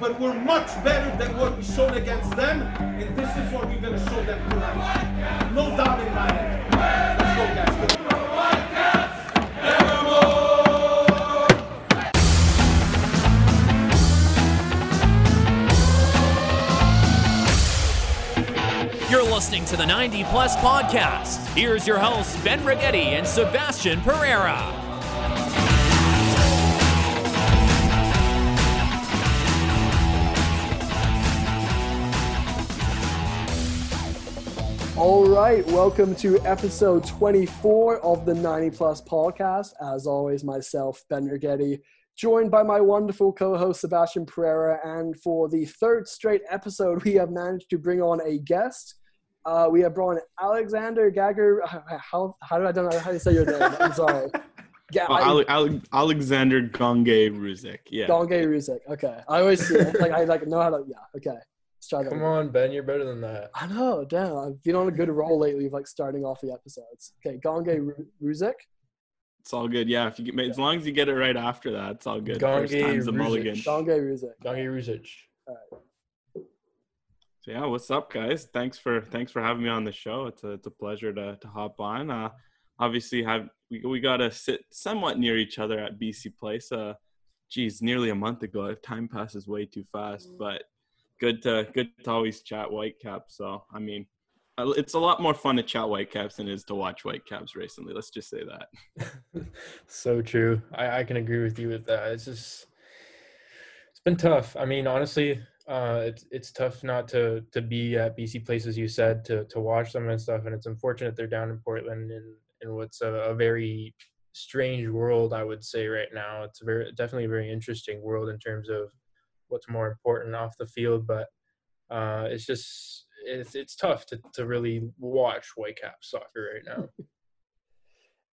but we're much better than what we showed against them, and this is what we're gonna show them tonight. No doubt in my head. Let's go, guys. You're listening to the 90 Plus Podcast. Here's your hosts, Ben Righetti and Sebastian Pereira. All right, welcome to episode 24 of the 90 Plus podcast. As always, myself, Ben Righetti, joined by my wonderful co host, Sebastian Pereira. And for the third straight episode, we have managed to bring on a guest. Uh, we have brought on Alexander Gagger. How, how do I don't know how to say your name? I'm sorry. Yeah, oh, Ale- Ale- Alexander Gonge Ruzik. Yeah. Gonge Ruzik. Okay. I always see it. Like I like know how to. Yeah. Okay. Let's try that. Come on, Ben. You're better than that. I know. Damn. I've been on a good roll lately of like starting off the episodes. Okay. Gonge Ruzik. It's all good. Yeah. If you get, as long as you get it right after that, it's all good. Gonge Ruzik. Gonge Ruzik. Gonge Ruzik. All right. So yeah, what's up, guys? Thanks for thanks for having me on the show. It's a it's a pleasure to to hop on. Uh, obviously, have we we got to sit somewhat near each other at BC Place. Uh, geez, nearly a month ago. Time passes way too fast, mm. but good to good to always chat Whitecaps. So I mean, it's a lot more fun to chat Whitecaps than it is to watch Whitecaps recently. Let's just say that. so true. I, I can agree with you with that. It's just it's been tough. I mean, honestly, uh, it's it's tough not to to be at BC Place as you said to to watch them and stuff, and it's unfortunate they're down in Portland in in what's a, a very strange world I would say right now. It's a very definitely a very interesting world in terms of what's more important off the field, but uh, it's just it's it's tough to to really watch Whitecap soccer right now.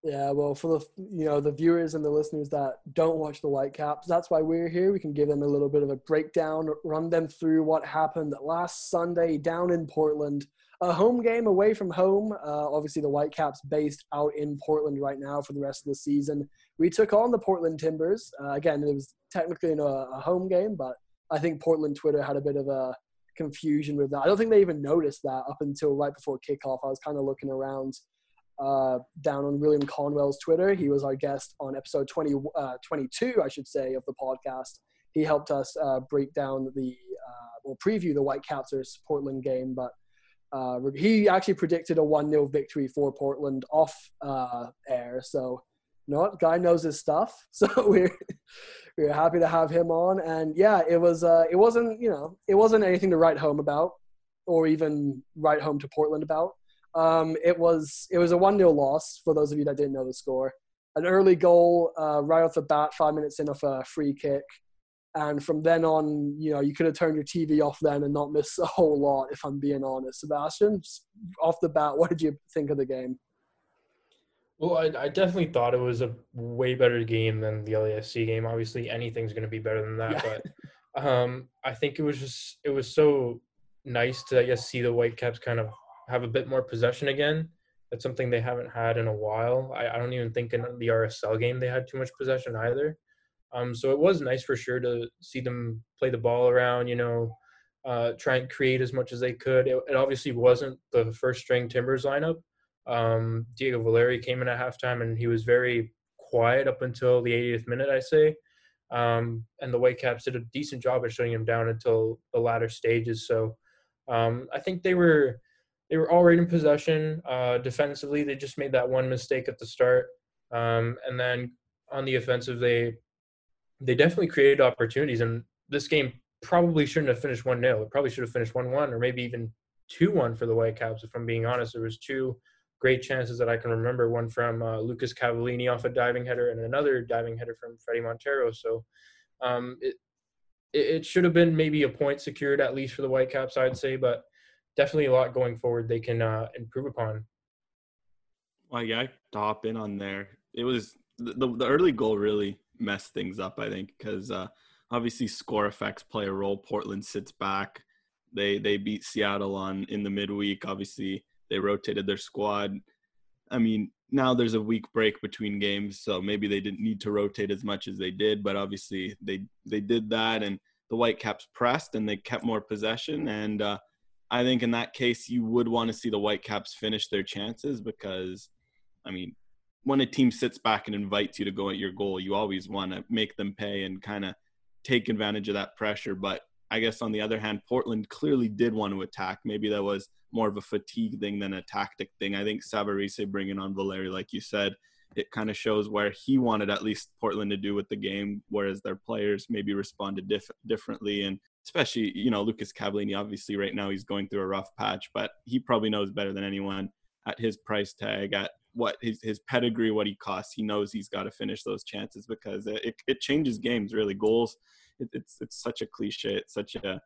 Yeah, well, for the you know the viewers and the listeners that don't watch the Whitecaps, that's why we're here. We can give them a little bit of a breakdown, run them through what happened last Sunday down in Portland, a home game away from home. Uh, obviously, the Whitecaps based out in Portland right now for the rest of the season. We took on the Portland Timbers. Uh, again, it was technically a, a home game, but I think Portland Twitter had a bit of a confusion with that. I don't think they even noticed that up until right before kickoff. I was kind of looking around uh, down on William Conwell's Twitter. He was our guest on episode 20, uh, 22, I should say, of the podcast. He helped us uh, break down the, uh, or preview the Whitecaps versus Portland game, but uh, he actually predicted a 1 0 victory for Portland off uh, air. So, what? Guy knows his stuff. So we're, we're happy to have him on. And yeah, it was, it wasn't, you know, it wasn't anything to write home about or even write home to Portland about. Um, it was it was a one 0 loss for those of you that didn't know the score. An early goal uh, right off the bat, five minutes in off a free kick, and from then on, you know, you could have turned your TV off then and not miss a whole lot. If I'm being honest, Sebastian, off the bat, what did you think of the game? Well, I, I definitely thought it was a way better game than the LAFC game. Obviously, anything's going to be better than that, yeah. but um, I think it was just it was so nice to I guess see the Whitecaps kind of have a bit more possession again. That's something they haven't had in a while. I, I don't even think in the RSL game they had too much possession either. Um, so it was nice for sure to see them play the ball around, you know, uh, try and create as much as they could. It, it obviously wasn't the first string Timbers lineup. Um, Diego Valeri came in at halftime and he was very quiet up until the 80th minute, I say. Um, and the Whitecaps did a decent job of shutting him down until the latter stages. So um, I think they were they were all right in possession. Uh, defensively, they just made that one mistake at the start, um, and then on the offensive, they they definitely created opportunities. And this game probably shouldn't have finished one 0 It probably should have finished one one, or maybe even two one for the Whitecaps. If I'm being honest, there was two great chances that I can remember. One from uh, Lucas Cavallini off a diving header, and another diving header from Fredy Montero. So um, it, it it should have been maybe a point secured at least for the Whitecaps, I'd say, but definitely a lot going forward they can uh, improve upon. Well, yeah, to hop in on there, it was the, the early goal really messed things up. I think because uh, obviously score effects play a role. Portland sits back. They they beat Seattle on in the midweek. Obviously, they rotated their squad. I mean, now there's a week break between games, so maybe they didn't need to rotate as much as they did. But obviously, they they did that, and the Whitecaps pressed and they kept more possession. And uh, I think in that case, you would want to see the Whitecaps finish their chances because, I mean, when a team sits back and invites you to go at your goal, you always want to make them pay and kind of take advantage of that pressure. But I guess on the other hand, Portland clearly did want to attack. Maybe that was more of a fatigue thing than a tactic thing. I think Savarese bringing on Valeri, like you said, it kind of shows where he wanted at least Portland to do with the game, whereas their players maybe responded diff- differently. And especially, you know, Lucas Cavallini, obviously right now he's going through a rough patch, but he probably knows better than anyone at his price tag, at what his, his pedigree, what he costs. He knows he's got to finish those chances because it, it changes games really. Goals, it, it's, it's such a cliche. It's such a,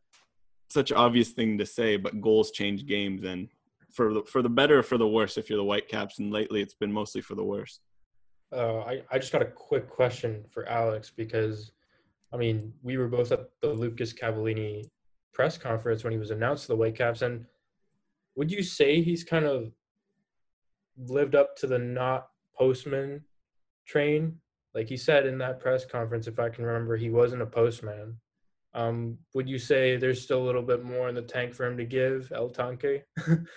such obvious thing to say, but goals change games and for the, for the better or for the worse if you're the Whitecaps. And lately it's been mostly for the worse. Uh, I, I just got a quick question for Alex because, I mean, we were both at the Lucas Cavallini press conference when he was announced to the Whitecaps. And would you say he's kind of lived up to the not postman train? Like he said in that press conference, if I can remember, he wasn't a postman. Um, would you say there's still a little bit more in the tank for him to give El Tanque? um,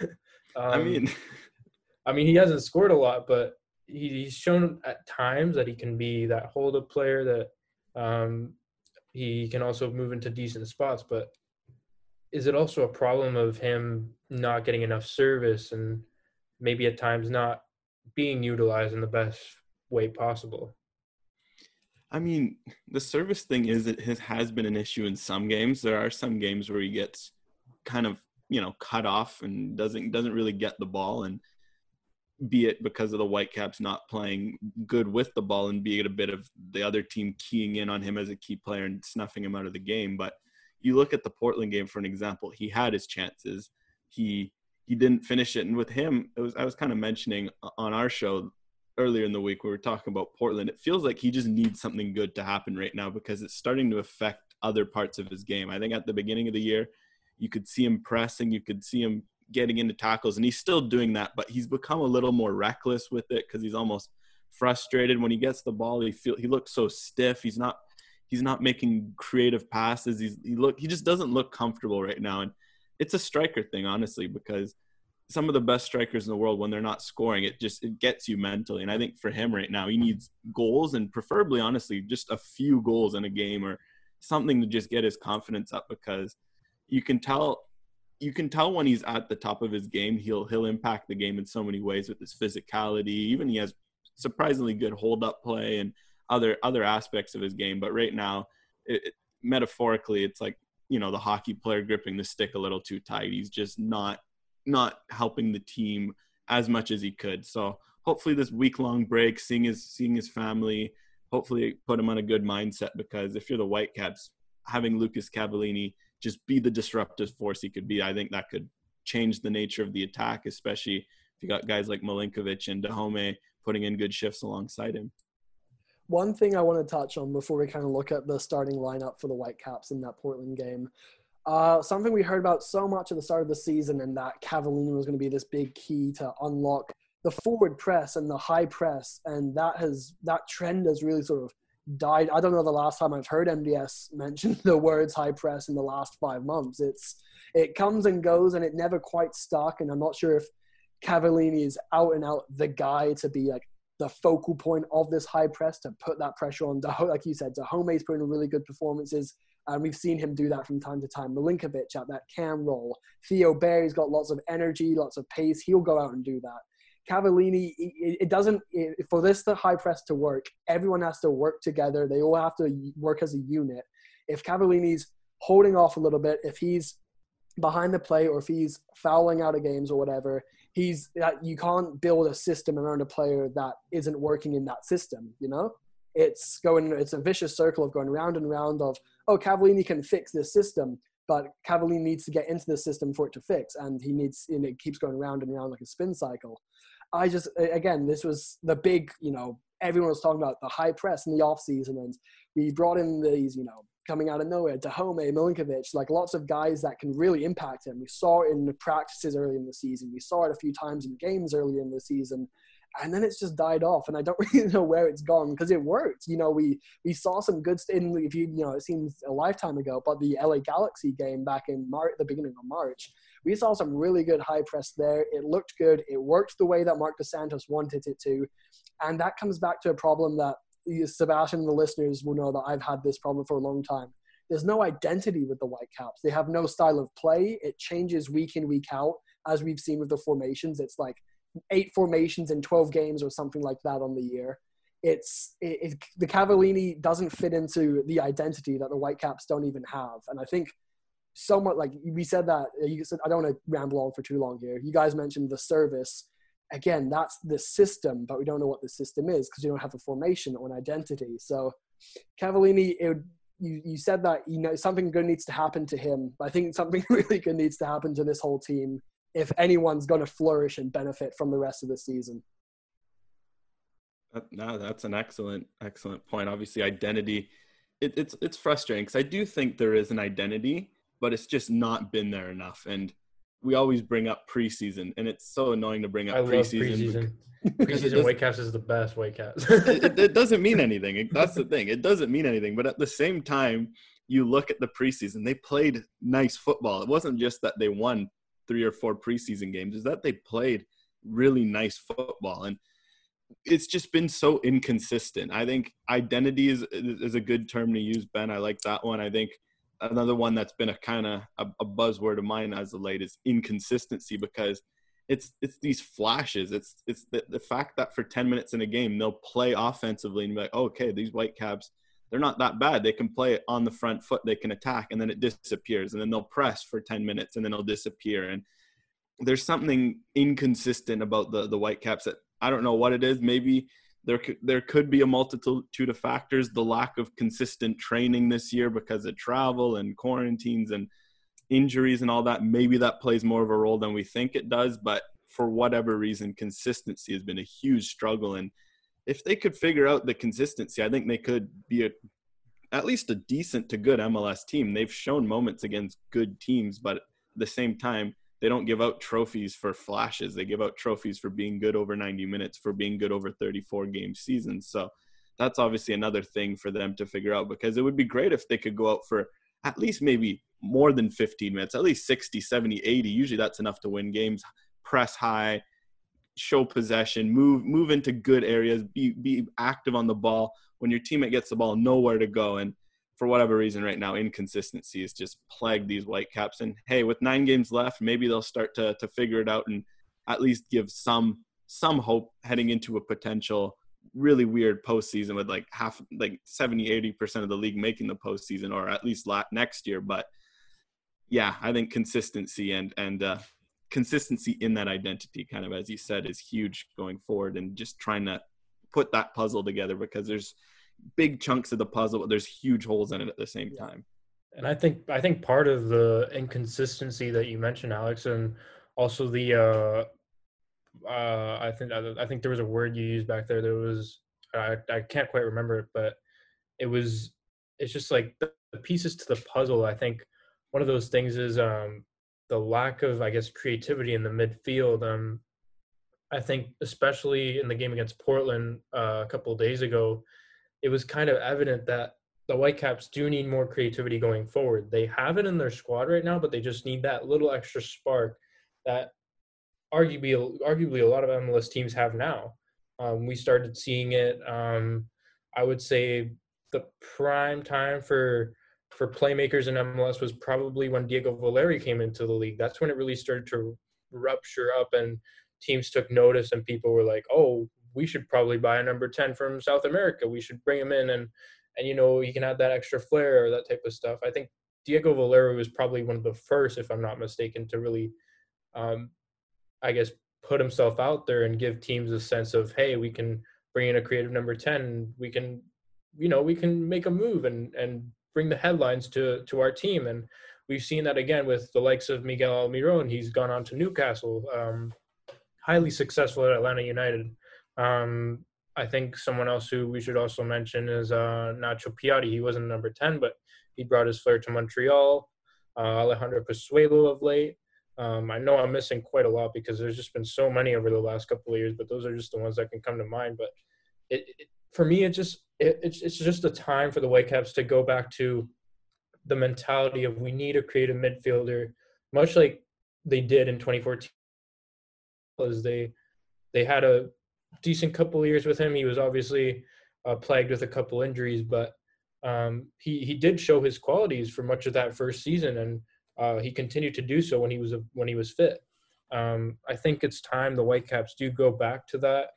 I mean, I mean, he hasn't scored a lot, but he's shown at times that he can be that hold up player that um, he can also move into decent spots. But is it also a problem of him not getting enough service and maybe at times not being utilized in the best way possible? I mean, the service thing is it has, has been an issue in some games. There are some games where he gets kind of you know cut off and doesn't doesn't really get the ball and be it because of the Whitecaps not playing good with the ball and be it a bit of the other team keying in on him as a key player and snuffing him out of the game. But you look at the Portland game for an example, he had his chances. He he didn't finish it. And with him, it was I was kind of mentioning on our show earlier in the week we were talking about Portland. It feels like he just needs something good to happen right now because it's starting to affect other parts of his game. I think at the beginning of the year, you could see him pressing, you could see him getting into tackles, and he's still doing that, but he's become a little more reckless with it because he's almost frustrated when he gets the ball. He feel he looks so stiff. He's not he's not making creative passes. He's he look he just doesn't look comfortable right now, and it's a striker thing honestly because some of the best strikers in the world when they're not scoring it just it gets you mentally and i think for him right now he needs goals and preferably honestly just a few goals in a game or something to just get his confidence up because you can tell you can tell when he's at the top of his game, he'll he'll impact the game in so many ways with his physicality. Even he has surprisingly good hold up play and other other aspects of his game. But right now, it, it, metaphorically, it's like you know the hockey player gripping the stick a little too tight. He's just not not helping the team as much as he could. So hopefully this week long break, seeing his seeing his family, hopefully put him on a good mindset because if you're the Whitecaps, having Lucas Cavallini just be the disruptive force he could be. I think that could change the nature of the attack, especially if you got guys like Milinkovic and Dajome putting in good shifts alongside him. One thing I want to touch on before we kind of look at the starting lineup for the Whitecaps in that Portland game. Uh, something we heard about so much at the start of the season, and that Cavallini was going to be this big key to unlock the forward press and the high press, and that has that trend has really sort of died. I don't know the last time I've heard MDS mention the words high press in the last five months. It's it comes and goes and it never quite stuck. And I'm not sure if Cavallini is out and out the guy to be like the focal point of this high press to put that pressure on. Like you said, Dajome's putting in really good performances. And we've seen him do that from time to time. Milinkovic at that cam role. Theo Bair's got lots of energy, lots of pace. He'll go out and do that. Cavallini, it, doesn't for this the high press to work. Everyone has to work together. They all have to work as a unit. If Cavallini's holding off a little bit, if he's behind the play or if he's fouling out of games or whatever, he's you can't build a system around a player that isn't working in that system. You know, it's going. It's a vicious circle of going round and round of oh, Cavallini can fix this system. But Cavallini needs to get into the system for it to fix, and he needs, and it keeps going round and round like a spin cycle. I just again, this was the big, you know, everyone was talking about the high press in the off season, and we brought in these, you know, coming out of nowhere, Dajome, Milinkovic, like lots of guys that can really impact him. We saw it in the practices early in the season. We saw it a few times in games early in the season. And then it's just died off and i don't really know where it's gone because it worked. You know we we saw some good st- in if you you know it seems a lifetime ago but the la galaxy game back in march the beginning of march we saw some really good high press there. It looked good. It worked the way that marc dos santos wanted it to and that comes back to a problem that sebastian the listeners will know that i've had this problem for a long time. There's no identity with the whitecaps. They have no style of play. It changes week in week out as we've seen with the formations. It's like eight formations in 12 games or something like that on the year. It's it, it, the Cavallini doesn't fit into the identity that the Whitecaps don't even have, and I think somewhat like we said that uh, you said I don't want to ramble on for too long here. You guys mentioned the service. Again, that's the system, but we don't know what the system is because you don't have a formation or an identity. So, Cavallini, it, you you said that you know something good needs to happen to him. I think something really good needs to happen to this whole team if anyone's going to flourish and benefit from the rest of the season. no, that's an excellent, excellent point. Obviously, identity. It, it's it's frustrating because I do think there is an identity, but it's just not been there enough. And we always bring up preseason, and it's so annoying to bring up I preseason. Love preseason. Because, preseason Whitecaps is the best Whitecaps. it, it, it doesn't mean anything. That's the thing. It doesn't mean anything. But at the same time, you look at the preseason; they played nice football. It wasn't just that they won three or four preseason games is that they played really nice football and it's just been so inconsistent. I think identity is is a good term to use, Ben. I like that one. I think another one that's been a kind of a, a, buzzword of mine as of late is inconsistency because it's it's these flashes. It's it's the, the fact that for 10 minutes in a game they'll play offensively and be like, oh, okay, these white Whitecaps they're not that bad. They can play it on the front foot, they can attack, and then it disappears. And then they'll press for 10 minutes and then it'll disappear. And there's something inconsistent about the, the Whitecaps that I don't know what it is. Maybe there there could be a multitude of factors. The lack of consistent training this year because of travel and quarantines and injuries and all that. Maybe that plays more of a role than we think it does. But for whatever reason, consistency has been a huge struggle. And if they could figure out the consistency, I think they could be a at least a decent to good MLS team. They've shown moments against good teams, but at the same time, they don't give out trophies for flashes. They give out trophies for being good over 90 minutes, for being good over 34 game seasons. So that's obviously another thing for them to figure out because it would be great if they could go out for at least maybe more than 15 minutes, at least 60, 70, 80. Usually that's enough to win games. Press high, show possession, move move into good areas, be be active on the ball. When your teammate gets the ball, nowhere to go. And for whatever reason, right now, inconsistency has just plagued these Whitecaps. And hey, with nine games left, maybe they'll start to to figure it out and at least give some some hope heading into a potential really weird postseason with like half like 70 80% of the league making the postseason or at least next year but yeah i think consistency and and uh, consistency in that identity, kind of as you said, is huge going forward, and just trying to put that puzzle together because there's big chunks of the puzzle, but there's huge holes in it at the same time. And I think I think part of the inconsistency that you mentioned, Alex, and also the uh, uh, I think I think there was a word you used back there. There was I, I can't quite remember it, but it was it's just like the, the pieces to the puzzle. I think one of those things is um, the lack of, I guess, creativity in the midfield. Um, I think, especially in the game against Portland uh, a couple days ago, it was kind of evident that the Whitecaps do need more creativity going forward. They have it in their squad right now, but they just need that little extra spark that arguably, arguably a lot of MLS teams have now. Um, we started seeing it. Um, I would say the prime time for for playmakers in MLS was probably when Diego Valeri came into the league. That's when it really started to rupture up and teams took notice and people were like, "Oh, we should probably buy a number 10 from South America. We should bring him in and and you know, he can add that extra flair or that type of stuff." I think Diego Valeri was probably one of the first if I'm not mistaken to really um I guess put himself out there and give teams a sense of, "Hey, we can bring in a creative number 10. We can you know, we can make a move and and bring the headlines to to our team. And we've seen that again with the likes of Miguel Almiron. He's gone on to Newcastle, um, highly successful at Atlanta United. Um, I think someone else who we should also mention is uh, Nacho Piatti. He wasn't number 10, but he brought his flair to Montreal. Uh, Alejandro Pozuelo of late. Um, I know I'm missing quite a lot because there's just been so many over the last couple of years, but those are just the ones that can come to mind. But it, it for me, it just it, it's it's just a time for the Whitecaps to go back to the mentality of we need a creative midfielder, much like they did in 2014, because they they had a decent couple years with him. He was obviously uh, plagued with a couple injuries, but um, he he did show his qualities for much of that first season, and uh, he continued to do so when he was when he was fit. Um, I think it's time the Whitecaps do go back to that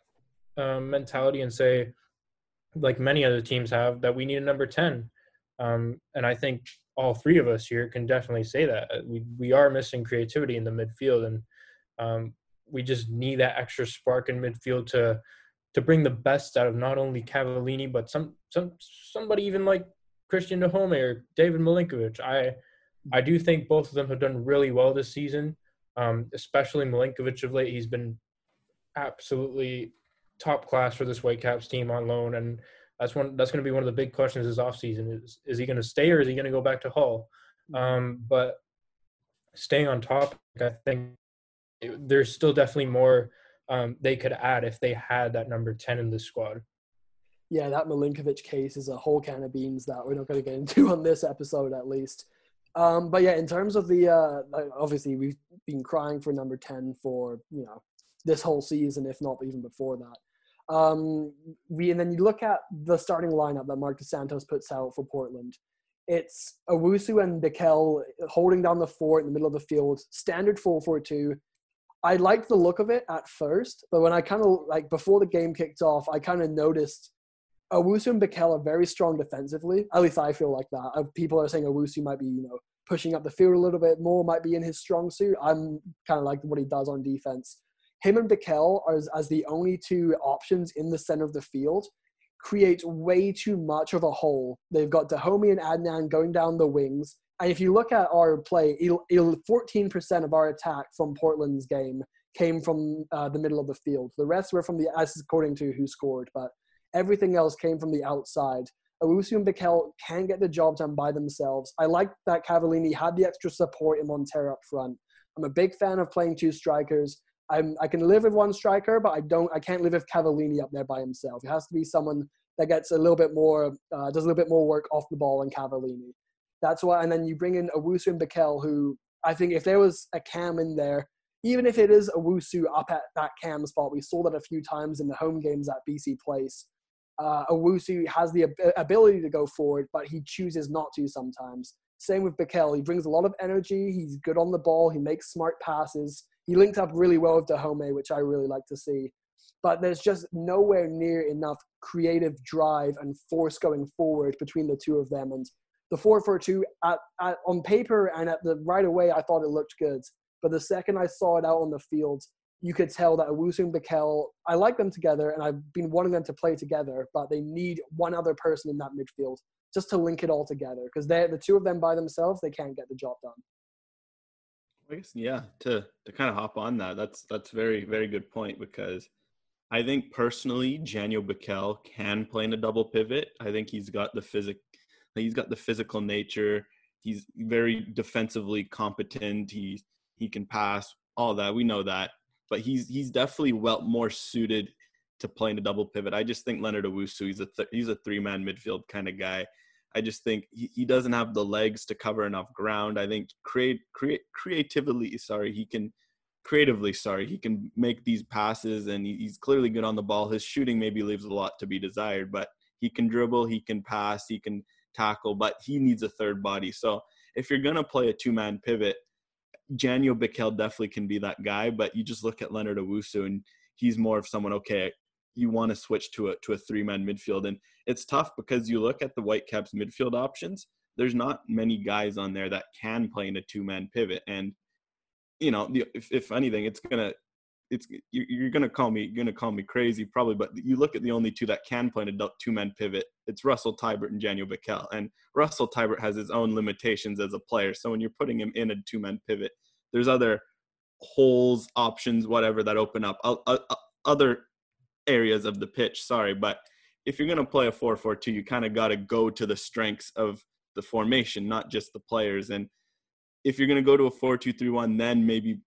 um, mentality and say, like many other teams have, that we need a number ten. Um, and I think all three of us here can definitely say that we we are missing creativity in the midfield, and um, we just need that extra spark in midfield to to bring the best out of not only Cavallini but some some somebody even like Christian Dájome or David Milinkovic. I I do think both of them have done really well this season, um, especially Milinkovic of late. He's been absolutely top class for this Whitecaps team on loan, and that's one that's going to be one of the big questions this offseason is is he going to stay or is he going to go back to Hull? Um, but staying on top, I think there's still definitely more um, they could add if they had that number 10 in the squad. Yeah, that Milinkovic case is a whole can of beans that we're not going to get into on this episode, at least. Um, but yeah, in terms of the, uh, obviously we've been crying for number 10 for, you know, this whole season, if not even before that. Um, we, and then you look at the starting lineup that Mark Santos puts out for Portland. It's Owusu and Bikel holding down the fort in the middle of the field, standard 4-4-2, I liked the look of it at first, but when I kind of like before the game kicked off, I kind of noticed Owusu and Bikel are very strong defensively. At least I feel like that. Uh, people are saying Owusu might be, you know, pushing up the field a little bit more, might be in his strong suit. I'm kind of like what he does on defense. Him and Bikel as, as the only two options in the center of the field create way too much of a hole. They've got Dajome and Adnan going down the wings. And if you look at our play, 14% of our attack from Portland's game came from uh, the middle of the field. The rest were from the, as according to who scored, but everything else came from the outside. Owusu and Bikel can get the job done by themselves. I like that Cavallini had the extra support in Montero up front. I'm a big fan of playing two strikers. I'm, I can live with one striker, but I don't. I can't live with Cavallini up there by himself. It has to be someone that gets a little bit more, uh, does a little bit more work off the ball than Cavallini. That's why, and then you bring in Owusu and Bikel, who I think if there was a cam in there, even if it is Owusu up at that cam spot, we saw that a few times in the home games at BC Place. Uh, Owusu has the ab- ability to go forward, but he chooses not to sometimes. Same with Bikel. He brings a lot of energy. He's good on the ball. He makes smart passes. He linked up really well with Dajome, which I really like to see. But there's just nowhere near enough creative drive and force going forward between the two of them. And the 442 at, at, on paper and at the right away, I thought it looked good. But the second I saw it out on the field, you could tell that Owusu and Bikel, I like them together and I've been wanting them to play together, but they need one other person in that midfield just to link it all together because the two of them by themselves, they can't get the job done. I guess yeah, to to kind of hop on that, that's that's very very good point because I think personally, Janio Bikel can play in a double pivot. I think he's got the physic He's got the physical nature. He's very defensively competent. He he can pass all that. We know that, but he's he's definitely well more suited to playing a double pivot. I just think Leonard Owusu, he's a th- he's a three man midfield kind of guy. I just think he, he doesn't have the legs to cover enough ground. I think create create creatively, sorry, he can creatively, sorry, he can make these passes and he, he's clearly good on the ball. His shooting maybe leaves a lot to be desired, but he can dribble, he can pass, he can tackle, but he needs a third body. So if you're gonna play a two man pivot, Janio Bikel definitely can be that guy, but you just look at Leonard Owusu and he's more of someone, okay, you want to switch to a to a three man midfield. And it's tough because you look at the Whitecaps midfield options, there's not many guys on there that can play in a two man pivot. And you know, if, if anything, it's gonna it's you're gonna call me gonna call me crazy probably, but you look at the only two that can play in a two man pivot. It's Russell Teibert and Daniel Bikel, and Russell Teibert has his own limitations as a player. So when you're putting him in a two man pivot, there's other holes, options, whatever that open up other areas of the pitch. Sorry, but if you're gonna play a four four two, you kind of got to go to the strengths of the formation, not just the players. And if you're going to go to a 4-2-3-1, then maybe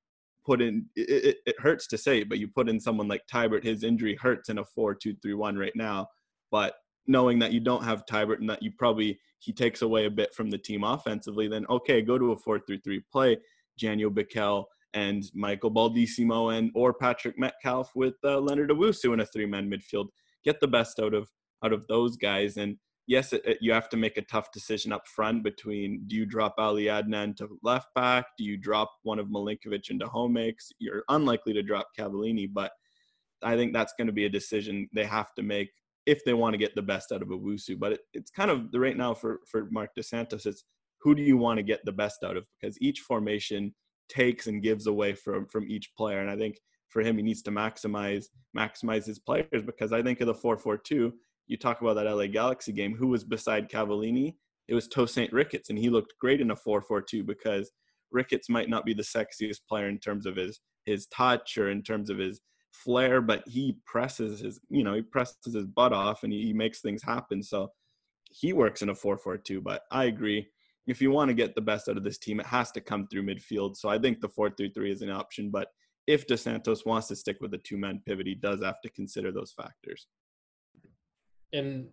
put in. It, it, it hurts to say, but you put in someone like Teibert, His injury hurts in a 4-2-3-1 right now. But knowing that you don't have Teibert and that you probably he takes away a bit from the team offensively, then okay, go to a 4-3-3 play. Janio Bikel and Michael Baldisimo and or Patrick Metcalfe with uh, Leonard Owusu in a three-man midfield. Get the best out of out of those guys. And yes, it, it, you have to make a tough decision up front between do you drop Ali Adnan to left back? Do you drop one of Milinkovic into home makes? You're unlikely to drop Cavallini, but I think that's going to be a decision they have to make if they want to get the best out of Owusu. But it, it's kind of the right now for, for Marc Dos Santos, it's who do you want to get the best out of? Because each formation takes and gives away from, from each player. And I think for him, he needs to maximize maximize his players because I think of the 4-4-2, you talk about that LA Galaxy game, who was beside Cavallini? It was Tosaint Ricketts, and he looked great in a 4-4-2 because Ricketts might not be the sexiest player in terms of his his touch or in terms of his flair, but he presses his, you know, he presses his butt off and he, he makes things happen. So he works in a 4-4-2. But I agree, if you want to get the best out of this team, it has to come through midfield. So I think the 4-3-3 is an option. But if Dos Santos wants to stick with a two-man pivot, he does have to consider those factors and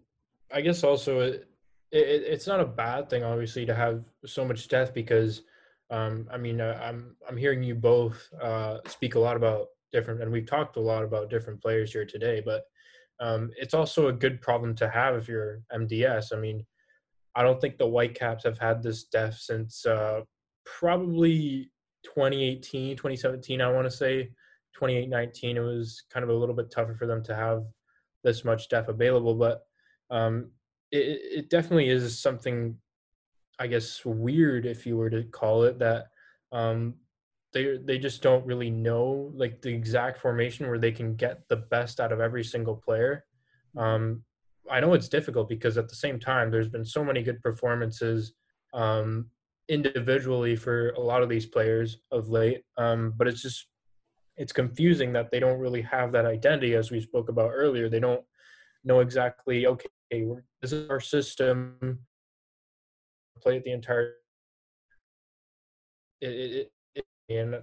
I guess also it, it, it's not a bad thing, obviously, to have so much depth because, um, I mean, uh, I'm I'm hearing you both uh, speak a lot about different, and we've talked a lot about different players here today, but um, it's also a good problem to have if you're MDS. I mean, I don't think the Whitecaps have had this depth since uh, probably 2018, 2017. I want to say 2019. It was kind of a little bit tougher for them to have this much depth available. But um, it, it definitely is something, I guess, weird if you were to call it that. Um, they they just don't really know like the exact formation where they can get the best out of every single player. Um, I know it's difficult because at the same time, there's been so many good performances um, individually for a lot of these players of late. Um, but it's just it's confusing that they don't really have that identity as we spoke about earlier they don't know exactly okay this is our system play it the entire it, it, it, and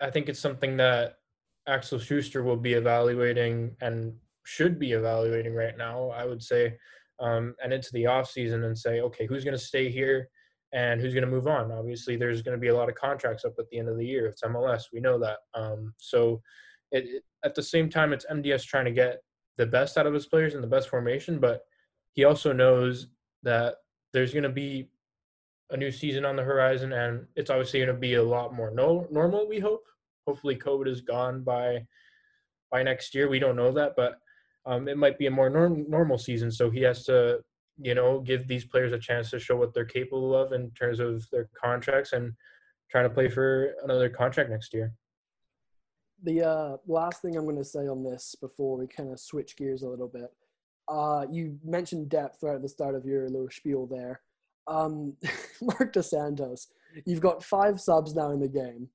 i think it's something that axel schuster will be evaluating and should be evaluating right now i would say um, and into the off season and say okay who's going to stay here and who's going to move on. Obviously, there's going to be a lot of contracts up at the end of the year. It's MLS, we know that. Um, so, it, it, at the same time, it's MDS trying to get the best out of his players in the best formation, but he also knows that there's going to be a new season on the horizon, and it's obviously going to be a lot more no, normal. We hope. Hopefully, COVID is gone by by next year. We don't know that, but um, it might be a more norm, normal season. So he has to you know, give these players a chance to show what they're capable of in terms of their contracts and trying to play for another contract next year. The uh, last thing I'm going to say on this before we kind of switch gears a little bit. Uh, you mentioned depth right at the start of your little spiel there. Um, Marc Dos Santos, you've got five subs now in the game.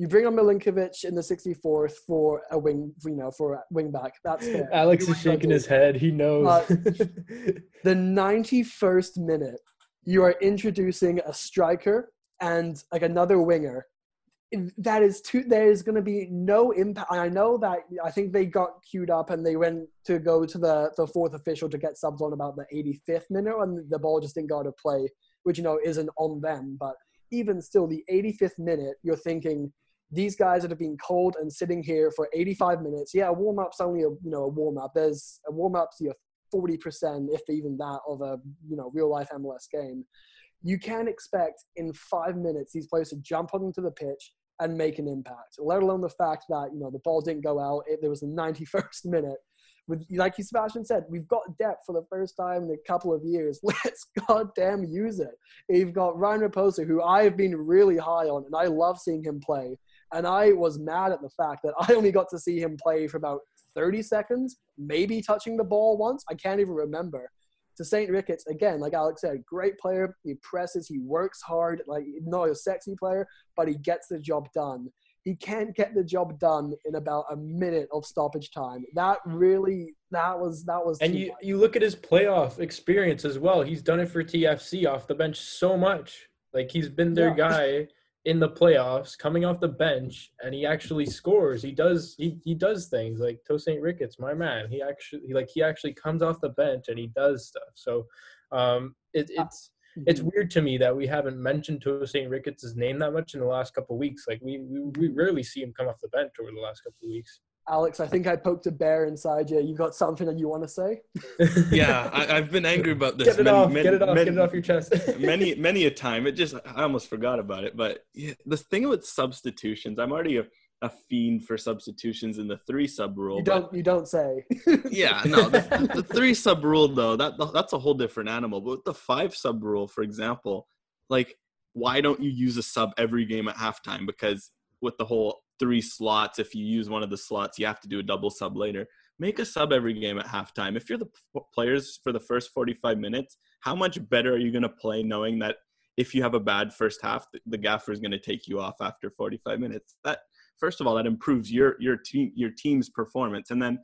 You bring on Milinkovic in the 64th for a wing, you know, for a wing back. That's fair. Alex is shaking his head. He knows. Uh, the 91st minute, you are introducing a striker and like another winger. That is too. There is going to be no impact. I know that. I think they got queued up and they went to go to the the fourth official to get subs on about the 85th minute, and the ball just didn't go to play, which you know isn't on them. But even still, the 85th minute, you're thinking these guys that have been cold and sitting here for 85 minutes. Yeah, a warm up's only a you know a warm up. There's a warm up's your 40 percent, if even that, of a you know real life MLS game. You can expect in five minutes these players to jump onto the pitch and make an impact. Let alone the fact that you know the ball didn't go out. It, there was the 91st minute. With like Sebastian said, we've got depth for the first time in a couple of years. Let's goddamn use it. You've got Ryan Raposo, who I've been really high on, and I love seeing him play. And I was mad at the fact that I only got to see him play for about 30 seconds, maybe touching the ball once. I can't even remember. Tosaint Ricketts, again, like Alex said, great player. He presses, he works hard, like not a sexy player, but he gets the job done. He can't get the job done in about a minute of stoppage time. That really, that was that was. And you much. you look at his playoff experience as well. He's done it for TFC off the bench so much. Like he's been their Yeah. guy in the playoffs, coming off the bench, and he actually scores. He does he, he does things like Tosaint Ricketts, my man. He actually he, like he actually comes off the bench and he does stuff. So um it, it's it's Mhm. weird to me that we haven't mentioned Tosaint Ricketts' name that much in the last couple of weeks. Like we, we we rarely see him come off the bench over the last couple of weeks. Alex, I think I poked a bear inside you. You've got something that you want to say? Yeah, I, I've been angry about this. Get it many- off, many- get it off, many- get it off your chest. many many a time it just i almost forgot about it but yeah, the thing with substitutions i'm already a, a fiend for substitutions in the three sub rule You don't. You don't say. yeah no the, the three sub rule though that that's a whole different animal but with the five sub rule for example like why don't you use a sub every game at halftime because with the whole three slots if you use one of the slots you have to do a double sub later make a sub every game at halftime if you're the players for the first 45 minutes how much better are you going to play knowing that if you have a bad first half the, gaffer is going to take you off after 45 minutes that first of all that improves your your team your team's performance and then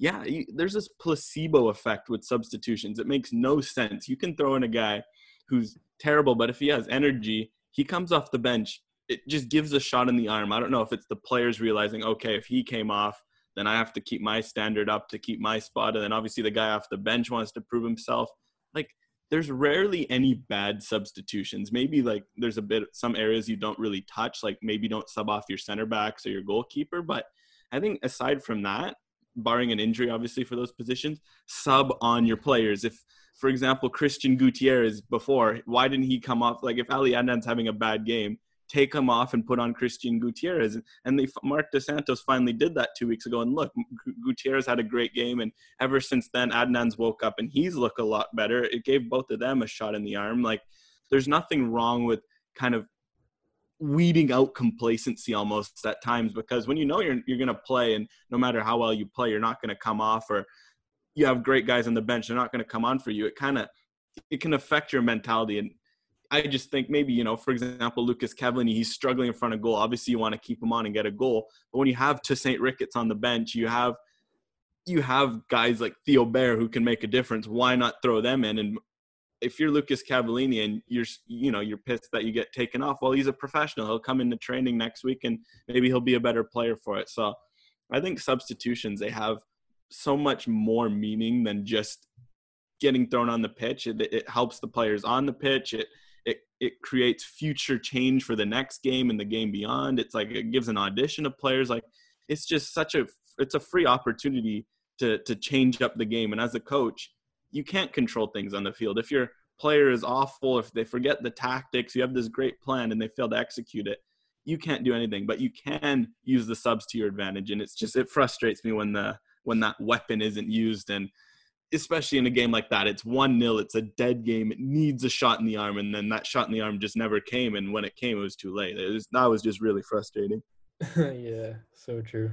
yeah, there's this placebo effect with substitutions. It makes no sense. You can throw in a guy who's terrible, but if he has energy, he comes off the bench. It just gives a shot in the arm. I don't know if it's the players realizing, okay, if he came off, then I have to keep my standard up to keep my spot. And then obviously the guy off the bench wants to prove himself. Like, there's rarely any bad substitutions. Maybe like there's a bit some areas you don't really touch, like maybe don't sub off your center backs or your goalkeeper. But I think aside from that, barring an injury, obviously, for those positions, sub on your players. If, for example, Christian Gutierrez before, why didn't he come off? Like, if Ali Adnan's having a bad game, take him off and put on Christian Gutierrez. And they, Marc Dos Santos finally did that two weeks ago. And look, Gutierrez had a great game. And ever since then, Adnan's woke up and he's looked a lot better. It gave both of them a shot in the arm. Like, there's nothing wrong with kind of weeding out complacency almost at times because when you know you're you're going to play and no matter how well you play you're not going to come off or you have great guys on the bench they're not going to come on for you it kind of it can affect your mentality and I just think maybe you know for example Lucas Cavallini he's struggling in front of goal obviously you want to keep him on and get a goal but when you have Tosaint Ricketts on the bench you have you have guys like Theo Bair who can make a difference why not throw them in and if you're Lucas Cavallini and you're you know you're pissed that you get taken off, well, he's a professional. He'll come into training next week and maybe he'll be a better player for it. So I think substitutions they have so much more meaning than just getting thrown on the pitch. It, it helps the players on the pitch. It it it creates future change for the next game and the game beyond. It's like it gives an audition of players. Like it's just such a it's a free opportunity to to change up the game. And as a coach, you can't control things on the field. If your player is awful, if they forget the tactics, you have this great plan and they fail to execute it, you can't do anything. But you can use the subs to your advantage. And it's just it frustrates me when the when that weapon isn't used and especially in a game like that, it's one nil. It's a dead game. It needs a shot in the arm, and then that shot in the arm just never came. And when it came, it was too late. It was, that was just really frustrating. yeah, so true.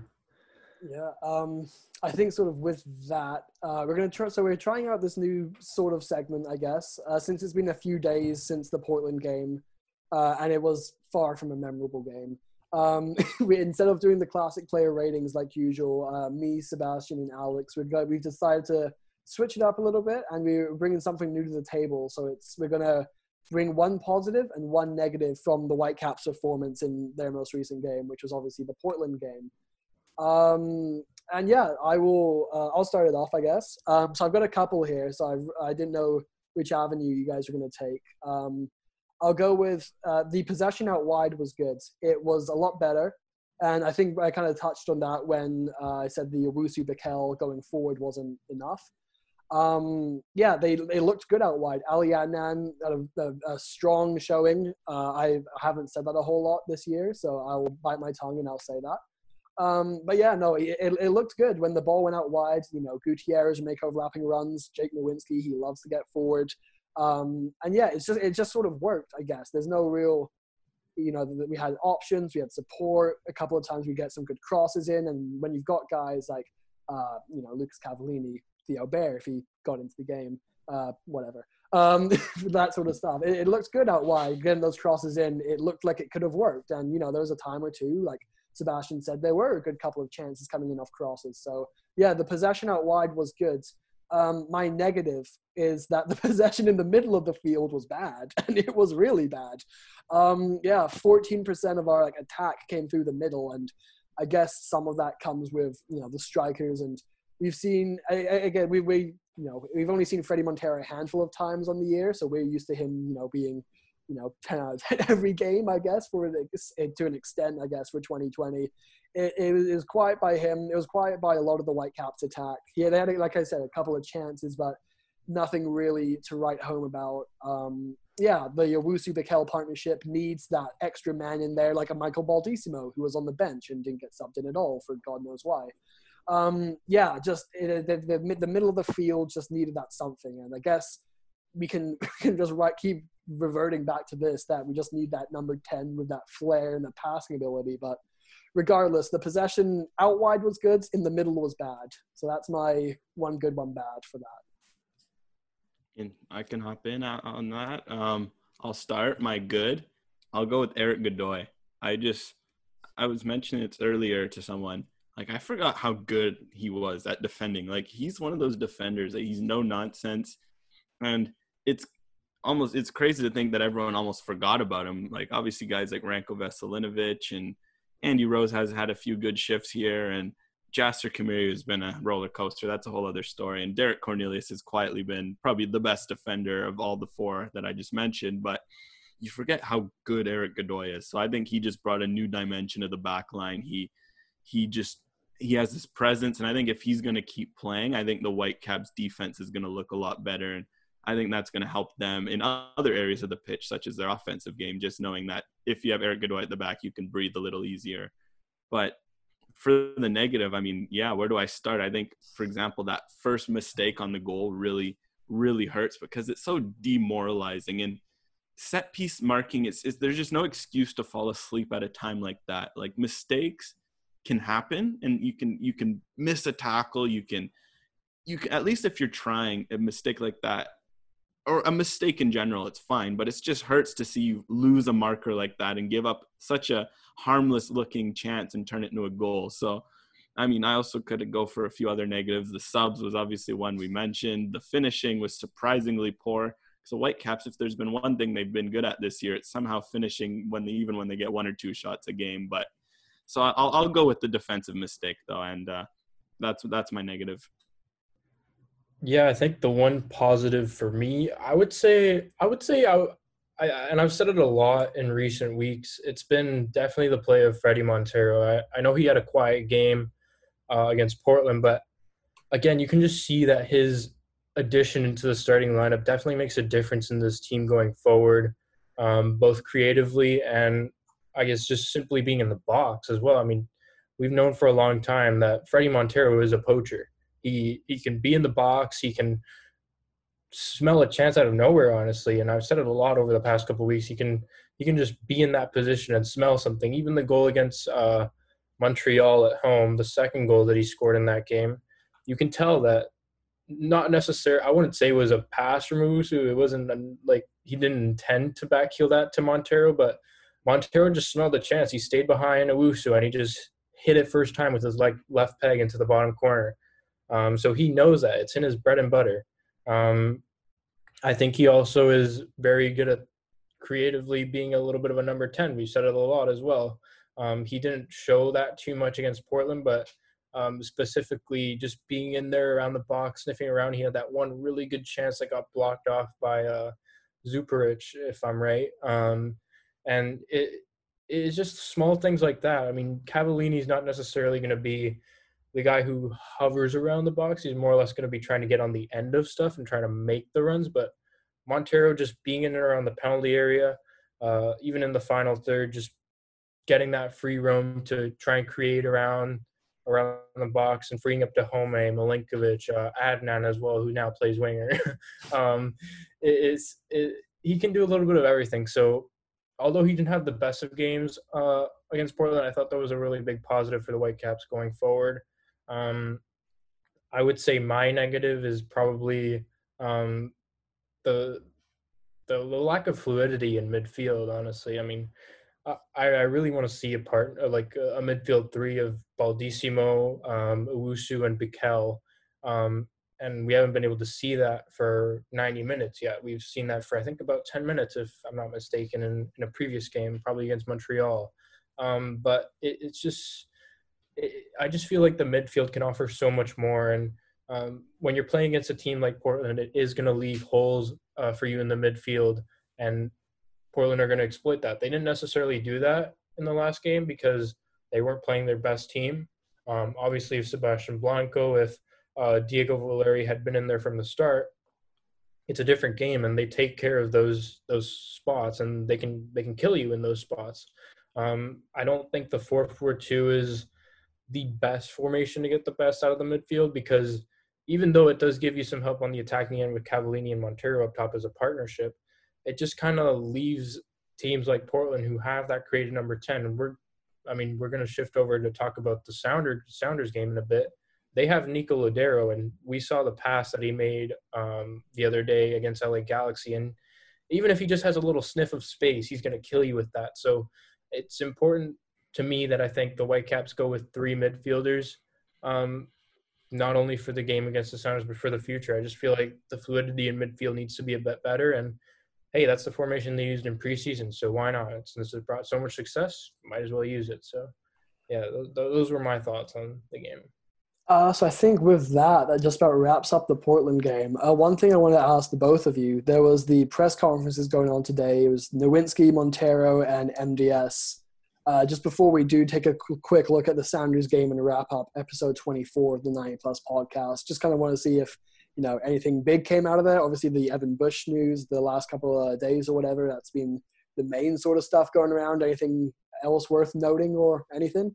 Yeah, um, I think sort of with that, uh, we're going to try. So we're trying out this new sort of segment, I guess, uh, since it's been a few days since the Portland game, uh, and it was far from a memorable game. Um, we, instead of doing the classic player ratings like usual, uh, me, Sebastian, and Alex, we've got, we've decided to switch it up a little bit, and we're bringing something new to the table. So it's we're gonna bring one positive and one negative from the Whitecaps' performance in their most recent game, which was obviously the Portland game. Um, and yeah, I will. Uh, I'll start it off, I guess. Um, so I've got a couple here. So I've, I didn't know which avenue you guys were going to take. Um, I'll go with uh, the possession out wide was good. It was a lot better, and I think I kind of touched on that when uh, I said the Owusu Bikel going forward wasn't enough. Um, yeah, they they looked good out wide. Ali Adnan had a, a, strong showing. Uh, I haven't said that a whole lot this year, so I will bite my tongue and I'll say that. Um, but yeah, no, it, it, it looked good when the ball went out wide. You know, Gutierrez make overlapping runs. Jake Nerwinski, he loves to get forward. Um, and yeah, it's just it just sort of worked. I guess there's no real, you know, we had options, we had support. A couple of times we get some good crosses in, and when you've got guys like, uh, you know, Lucas Cavallini, Theo Bair, if he got into the game, uh, whatever, um, that sort of stuff. It, it looked good out wide, getting those crosses in. It looked like it could have worked, and you know, there was a time or two like. Sebastian said there were a good couple of chances coming in off crosses. So yeah, the possession out wide was good. Um, my negative is that the possession in the middle of the field was bad, and it was really bad. Um, yeah, 14% of our like attack came through the middle, and I guess some of that comes with you know the strikers, and we've seen again we we you know we've only seen Fredy Montero a handful of times on the year, so we're used to him you know being you know 10 out of 10 every game, I guess, for to an extent, I guess for 2020 it, it, was quiet by him. It was quiet by a lot of the Whitecaps attack. Yeah, they had, like I said, a couple of chances, but nothing really to write home about. Um, yeah, the Owusu Bikel partnership needs that extra man in there, like a Michael Baldisimo, who was on the bench and didn't get subbed in at all for God knows why. Um, yeah, just it, the, the, the middle of the field just needed that something, and I guess we can, we can just right, keep reverting back to this that we just need that number ten with that flair and the passing ability, but regardless, the possession out wide was good, in the middle was bad. So that's my one good, one bad for that. And I can hop in on that. Um, I'll start my good. I'll go with Erik Godoy. I just, I was mentioning it earlier to someone. Like I forgot how good he was at defending. Like he's one of those defenders that he's no nonsense, and it's almost it's crazy to think that everyone almost forgot about him. Like obviously guys like Ranko Veselinovic and Andy Rose has had a few good shifts here, and Jasser Khmiri has been a roller coaster. That's a whole other story. And Derek Cornelius has quietly been probably the best defender of all the four that I just mentioned. But you forget how good Erik Godoy is. So I think he just brought a new dimension to the back line. He he just he has this presence, and I think if he's going to keep playing, I think the Whitecaps defense is going to look a lot better. And I think that's going to help them in other areas of the pitch, such as their offensive game. Just knowing that if you have Erik Godoy at the back, you can breathe a little easier. But for the negative, I mean, yeah, where do I start? I think, for example, that first mistake on the goal really, really hurts because it's so demoralizing. And set piece marking is, is there's just no excuse to fall asleep at a time like that. Like mistakes can happen, and you can you can miss a tackle. You can you can at least if you're trying a mistake like that or a mistake in general, it's fine. But it just hurts to see you lose a marker like that and give up such a harmless looking chance and turn it into a goal. So, I mean, I also could go for a few other negatives. The subs was obviously one we mentioned. The finishing was surprisingly poor. So Whitecaps, if there's been one thing they've been good at this year, it's somehow finishing when they even when they get one or two shots a game. But so I'll I'll go with the defensive mistake though, and uh, that's that's my negative. Yeah, I think the one positive for me, I would say, I would say, I, I and I've said it a lot in recent weeks. It's been definitely the play of Fredy Montero. I, I know he had a quiet game uh, against Portland, but again, you can just see that his addition into the starting lineup definitely makes a difference in this team going forward, um, both creatively and I guess just simply being in the box as well. I mean, we've known for a long time that Fredy Montero is a poacher he he can be in the box. He can smell a chance out of nowhere, honestly. And I've said it a lot over the past couple weeks. He can he can just be in that position and smell something. Even the goal against uh, Montreal at home, the second goal that he scored in that game, you can tell that not necessarily. I wouldn't say it was a pass from Owusu. It wasn't like he didn't intend to backheel that to Montero, but Montero just smelled the chance. He stayed behind Owusu and he just hit it first time with his like left peg into the bottom corner. Um, so he knows that it's in his bread and butter. Um, I think he also is very good at creatively being a little bit of a number 10. We said it a lot as well. Um, he didn't show that too much against Portland, but um, specifically just being in there around the box, sniffing around, he had that one really good chance that got blocked off by uh, Zuparic, if I'm right. Um, and it is just small things like that. I mean, Cavallini's not necessarily going to be – the guy who hovers around the box. He's more or less going to be trying to get on the end of stuff and trying to make the runs. But Montero just being in and around the penalty area, uh, even in the final third, just getting that free roam to try and create around around the box and freeing up to Home, Milinkovic, uh, Adnan as well, who now plays winger. um, it, it's it, he can do a little bit of everything. So although he didn't have the best of games uh, against Portland, I thought that was a really big positive for the Whitecaps going forward. Um, I would say my negative is probably um, the, the the lack of fluidity in midfield. Honestly, I mean, I, I really want to see a part uh, like a, midfield three of Baldisimo, um, Owusu, and Bikel. Um, and we haven't been able to see that for 90 minutes yet. We've seen that for I think about 10 minutes, if I'm not mistaken, in, in a previous game, probably against Montreal. Um, but it, it's just, it, I just feel like the midfield can offer so much more. And um, when you're playing against a team like Portland, it is going to leave holes uh, for you in the midfield, and Portland are going to exploit that. They didn't necessarily do that in the last game because they weren't playing their best team. Um, obviously, if Sebastian Blanco, if uh, Diego Valeri had been in there from the start, it's a different game, and they take care of those those spots, and they can they can kill you in those spots. Um, I don't think the four four two is the best formation to get the best out of the midfield because even though it does give you some help on the attacking end with Cavallini and Montero up top as a partnership, it just kind of leaves teams like Portland who have that creative number 10. And we're, I mean, we're going to shift over to talk about the Sounder, Sounders game in a bit. They have Nico Lodeiro, and we saw the pass that he made um, the other day against LA Galaxy. And even if he just has a little sniff of space, he's going to kill you with that. So it's important to me that I think the Whitecaps go with three midfielders. Um, not only for the game against the Sounders, but for the future. I just feel like the fluidity in midfield needs to be a bit better. And hey, that's the formation they used in preseason, so why not? Since it brought so much success, might as well use it. So, yeah, those were my thoughts on the game. Uh, so I think with that, that just about wraps up the Portland game. Uh, one thing I want to ask the both of you: there was the press conferences going on today. It was Nerwinski, Montero, and MDS. Uh, just before we do take a quick look at the Sounders game and wrap up episode 24 of the 90 Plus podcast, just kind of want to see if you know anything big came out of there. Obviously, the Evan Bush news the last couple of days or whatever that's been the main sort of stuff going around. Anything else worth noting or anything?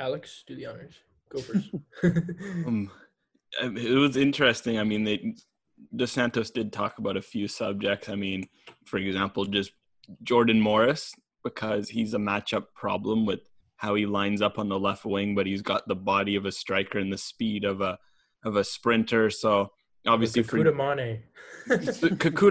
Alex, do the honors. Go first. um, it was interesting. I mean, they Dos Santos did talk about a few subjects. I mean, for example, just Jordan Morris because he's a matchup problem with how he lines up on the left wing, but he's got the body of a striker and the speed of a of a sprinter. So obviously for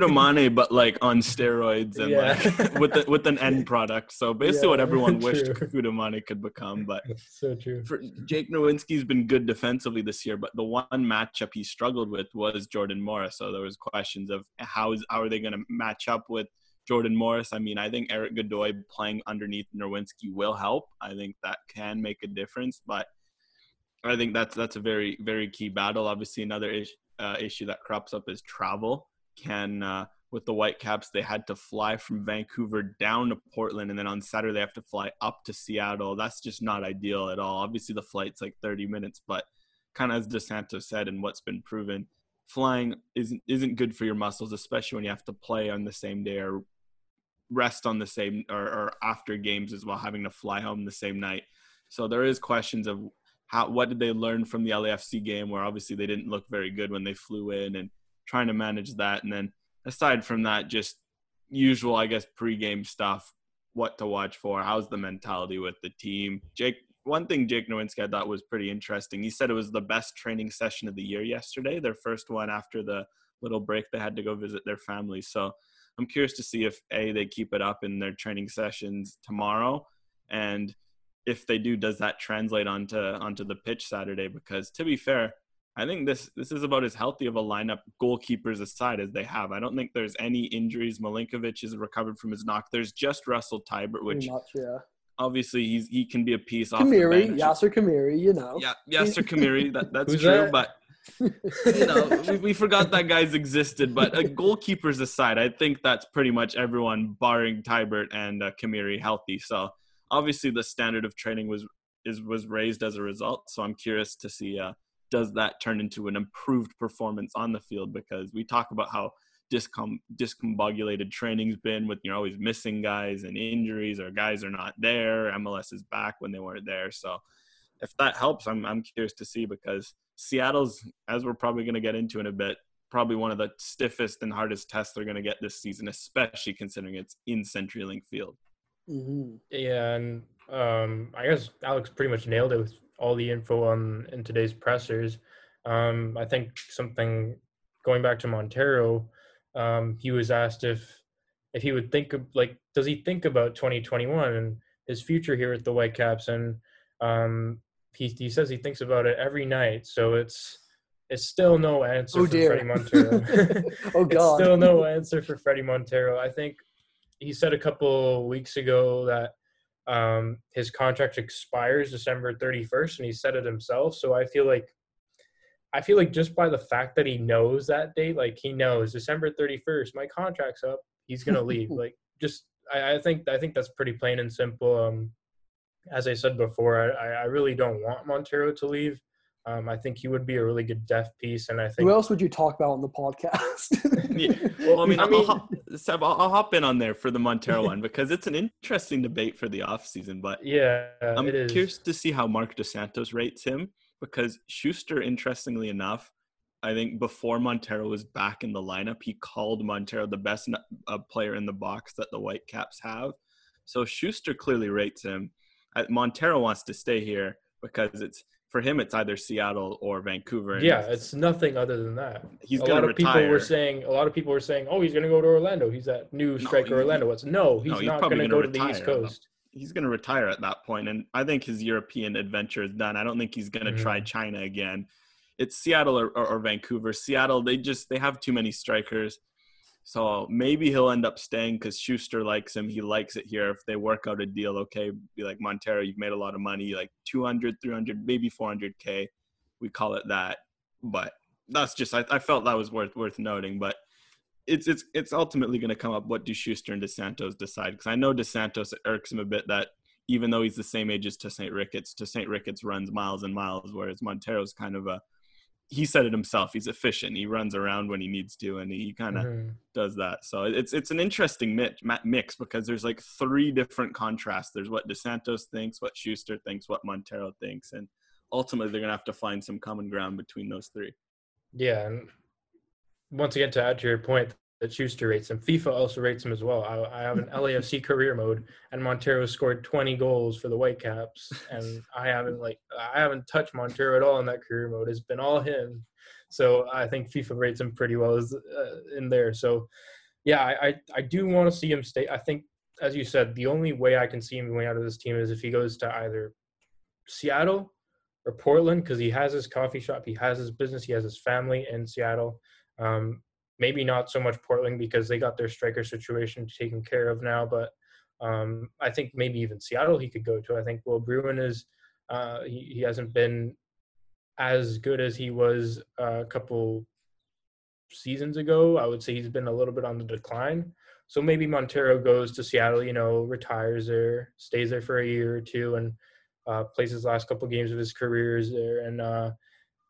Manneh. But like on steroids and yeah. like with the, with an end product. So basically, yeah, what everyone wished Kekuta Manneh could become. But so true. For Jake Nerwinski's been good defensively this year, but the one matchup he struggled with was Jordan Morris. So there was questions of how is how are they going to match up with Jordan Morris. I mean, I think Erik Godoy playing underneath Nerwinski will help. I think that can make a difference, but I think that's that's a very very key battle. Obviously, another is, uh, issue that crops up is travel. Can uh, with the Whitecaps, they had to fly from Vancouver down to Portland, and then on Saturday they have to fly up to Seattle. That's just not ideal at all. Obviously, the flight's like 30 minutes, but kind of as DeSanto said, and what's been proven, flying isn't isn't good for your muscles, especially when you have to play on the same day or rest on the same or, or after games as well, having to fly home the same night. So there is questions of how what did they learn from the LAFC game where obviously they didn't look very good when they flew in and trying to manage that. And then aside from that, just usual, I guess, pregame stuff, what to watch for, how's the mentality with the team. Jake, one thing Jake Nerwinski I thought was pretty interesting. He said it was the best training session of the year yesterday, their first one after the little break they had to go visit their families. So I'm curious to see if a they keep it up in their training sessions tomorrow, and if they do, does that translate onto onto the pitch Saturday? Because to be fair, I think this this is about as healthy of a lineup, goalkeepers aside, as they have. I don't think there's any injuries. Milinkovic is recovered from his knock. There's just Russell Teibert, which much, yeah. obviously he's he can be a piece off Khmiri, Yasser Khmiri, you know. Yeah, Yasser Khmiri, that, that's true. That? But you know, we, we, forgot that guys existed. But uh, goalkeepers aside, I think that's pretty much everyone, barring Teibert and uh, Khmiri, healthy. So obviously, the standard of training was is was raised as a result. So I'm curious to see uh, does that turn into an improved performance on the field because we talk about how discom- discombobulated training's been with you're always missing guys and injuries or guys are not there. MLS is back when they weren't there. So if that helps, I'm I'm curious to see because Seattle's, as we're probably going to get into in a bit, probably one of the stiffest and hardest tests they're going to get this season, especially considering it's in CenturyLink Field. Mm-hmm. Yeah, and um, I guess Alex pretty much nailed it with all the info on in today's pressers. Um, I think something going back to Montero, um, he was asked if if he would think of like does he think about 2021 and his future here at the Whitecaps and um, he he says he thinks about it every night. So it's it's still no answer Oh for dear. Fredy Montero. oh It's god. still no answer for Fredy Montero. I think he said a couple weeks ago that um, his contract expires December 31st, and he said it himself. So I feel like I feel like just by the fact that he knows that date, like he knows December 31st, my contract's up. He's gonna leave. like just I, I think I think that's pretty plain and simple. Um, as I said before, I, I really don't want Montero to leave. Um, I think he would be a really good depth piece, and I think Who else would you talk about on the podcast? Yeah. Well, I mean, I I'll, mean- hop, Seb, I'll, I'll hop in on there for the Montero one because it's an interesting debate for the offseason. But yeah, I'm curious to see how Marc Dos Santos rates him because Schuster, interestingly enough, I think before Montero was back in the lineup, he called Montero the best uh, player in the box that the Whitecaps have. So Schuster clearly rates him. Montero wants to stay here because it's for him. It's either Seattle or Vancouver. Yeah, it's nothing other than that. he's a lot of people were saying a lot of people were saying, "Oh, he's going to go to Orlando. He's that new striker he- Orlando was." No, he's no, he's not going to go to the East. Coast. he's going to retire at that point and i think his european adventure is done i don't think he's going to try Mhm. china again it's seattle or, or, or vancouver seattle they just they have too many strikers so maybe he'll end up staying because schuster likes him he likes it here if they work out a deal okay be like montero you've made a lot of money like 200 300 maybe 400k we call it that but that's just i, I felt that was worth worth noting but it's it's it's ultimately going to come up what do Schuster and Dos Santos decide because I know Dos Santos irks him a bit that even though he's the same age as Tosaint Ricketts, Tosaint Ricketts runs miles and miles, whereas Montero's kind of a he said it himself. He's efficient. He runs around when he needs to, and he kind of Mhm. does that. So it's it's an interesting mix, mix because there's like three different contrasts. There's what Dos Santos thinks, what Schuster thinks, what Montero thinks, and ultimately they're gonna have to find some common ground between those three. Yeah, and once again to add to your point that Schuster rates him, FIFA also rates him as well. I, I have an LAFC career mode, and Montero scored 20 goals for the Whitecaps, and I haven't like I haven't touched Montero at all in that career mode. It's been all him. So I think FIFA rates him pretty well as, uh, in there. So yeah, I, I I do want to see him stay. I think, as you said, the only way I can see him going out of this team is if he goes to either Seattle or Portland because he has his coffee shop, he has his business, he has his family in Seattle. Um, maybe not so much Portland because they got their striker situation taken care of now, but um, I think maybe even Seattle he could go to. I think Will Bruin is uh, he, he hasn't been as good as he was uh, a couple seasons ago. I would say he's been a little bit on the decline. So maybe Montero goes to Seattle, you know, retires there, stays there for a year or two, and uh, plays his last couple games of his careers there, and uh,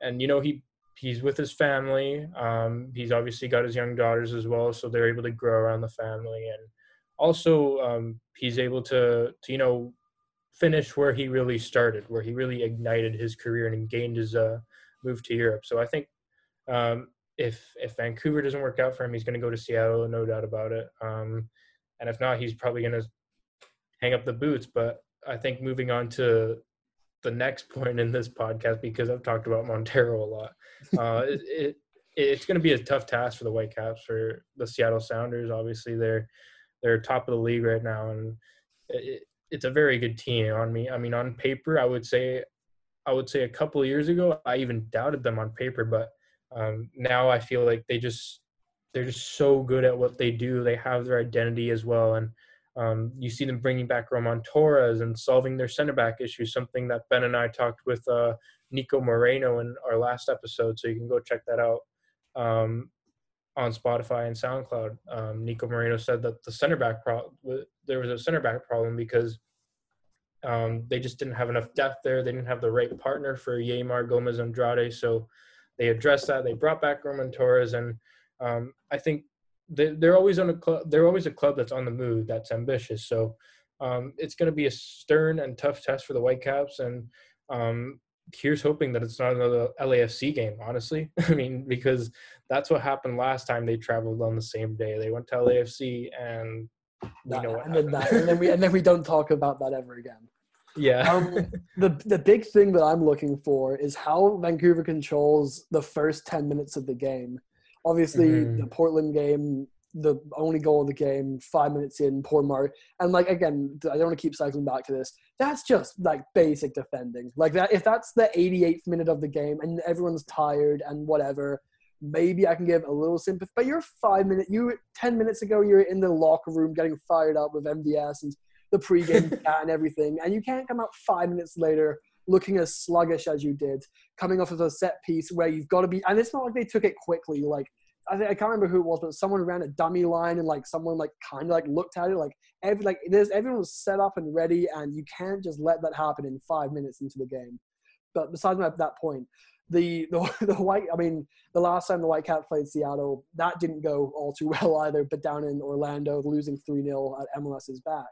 and you know he he's with his family. Um, he's obviously got his young daughters as well, so they're able to grow around the family, and also um, he's able to to you know finish where he really started, where he really ignited his career and gained his uh, move to Europe. So I think um, if if Vancouver doesn't work out for him, he's going to go to Seattle, no doubt about it. Um, and if not, he's probably going to hang up the boots. But I think moving on to the next point in this podcast, because I've talked about Montero a lot, uh, it, it it's going to be a tough task for the Whitecaps for the Seattle Sounders. Obviously, they're they're top of the league right now, and it, it's a very good team. On me, I mean, on paper, I would say, I would say a couple of years ago, I even doubted them on paper, but um, now I feel like they just they're just so good at what they do. They have their identity as well, and um, you see them bringing back Roman Torres and solving their center back issues. Something that Ben and I talked with uh, Nico Moreno in our last episode, so you can go check that out um, on Spotify and SoundCloud. Um, Nico Moreno said that the center back pro- there was a center back problem because um, they just didn't have enough depth there. They didn't have the right partner for Yeimar Gomez Andrade, so they addressed that. They brought back Roman Torres, and um, I think they, they're always on a club. They're always a club that's on the move, that's ambitious. So um, it's going to be a stern and tough test for the Whitecaps, and um, here's hoping that it's not another LAFC game. Honestly, I mean because that's what happened last time they traveled on the same day. They went to LAFC, and we know what and then happened. that, and then we and then we don't talk about that ever again. yeah. Um, the the big thing that I'm looking for is how Vancouver controls the first ten minutes of the game. Obviously, Mhm. the Portland game, the only goal of the game, five minutes in, poor Murray. And like again, I don't want to keep cycling back to this. That's just like basic defending. Like that, if that's the 88th minute of the game and everyone's tired and whatever, maybe I can give a little sympathy. But you're five minutes, you ten minutes ago, you're in the locker room getting fired up with MDS and the pregame chat and everything, and you can't come out five minutes later looking as sluggish as you did, coming off of a set piece where you've got to be. And it's not like they took it quickly. Like I, think, I can't remember who it was, but someone ran a dummy line and like someone like kind of like looked at it like every like there's everyone was set up and ready, and you can't just let that happen in five minutes into the game. But besides that point, the, the the white I mean the last time the Whitecaps played Seattle that didn't go all too well either but down in Orlando losing 3-0 at MLS's back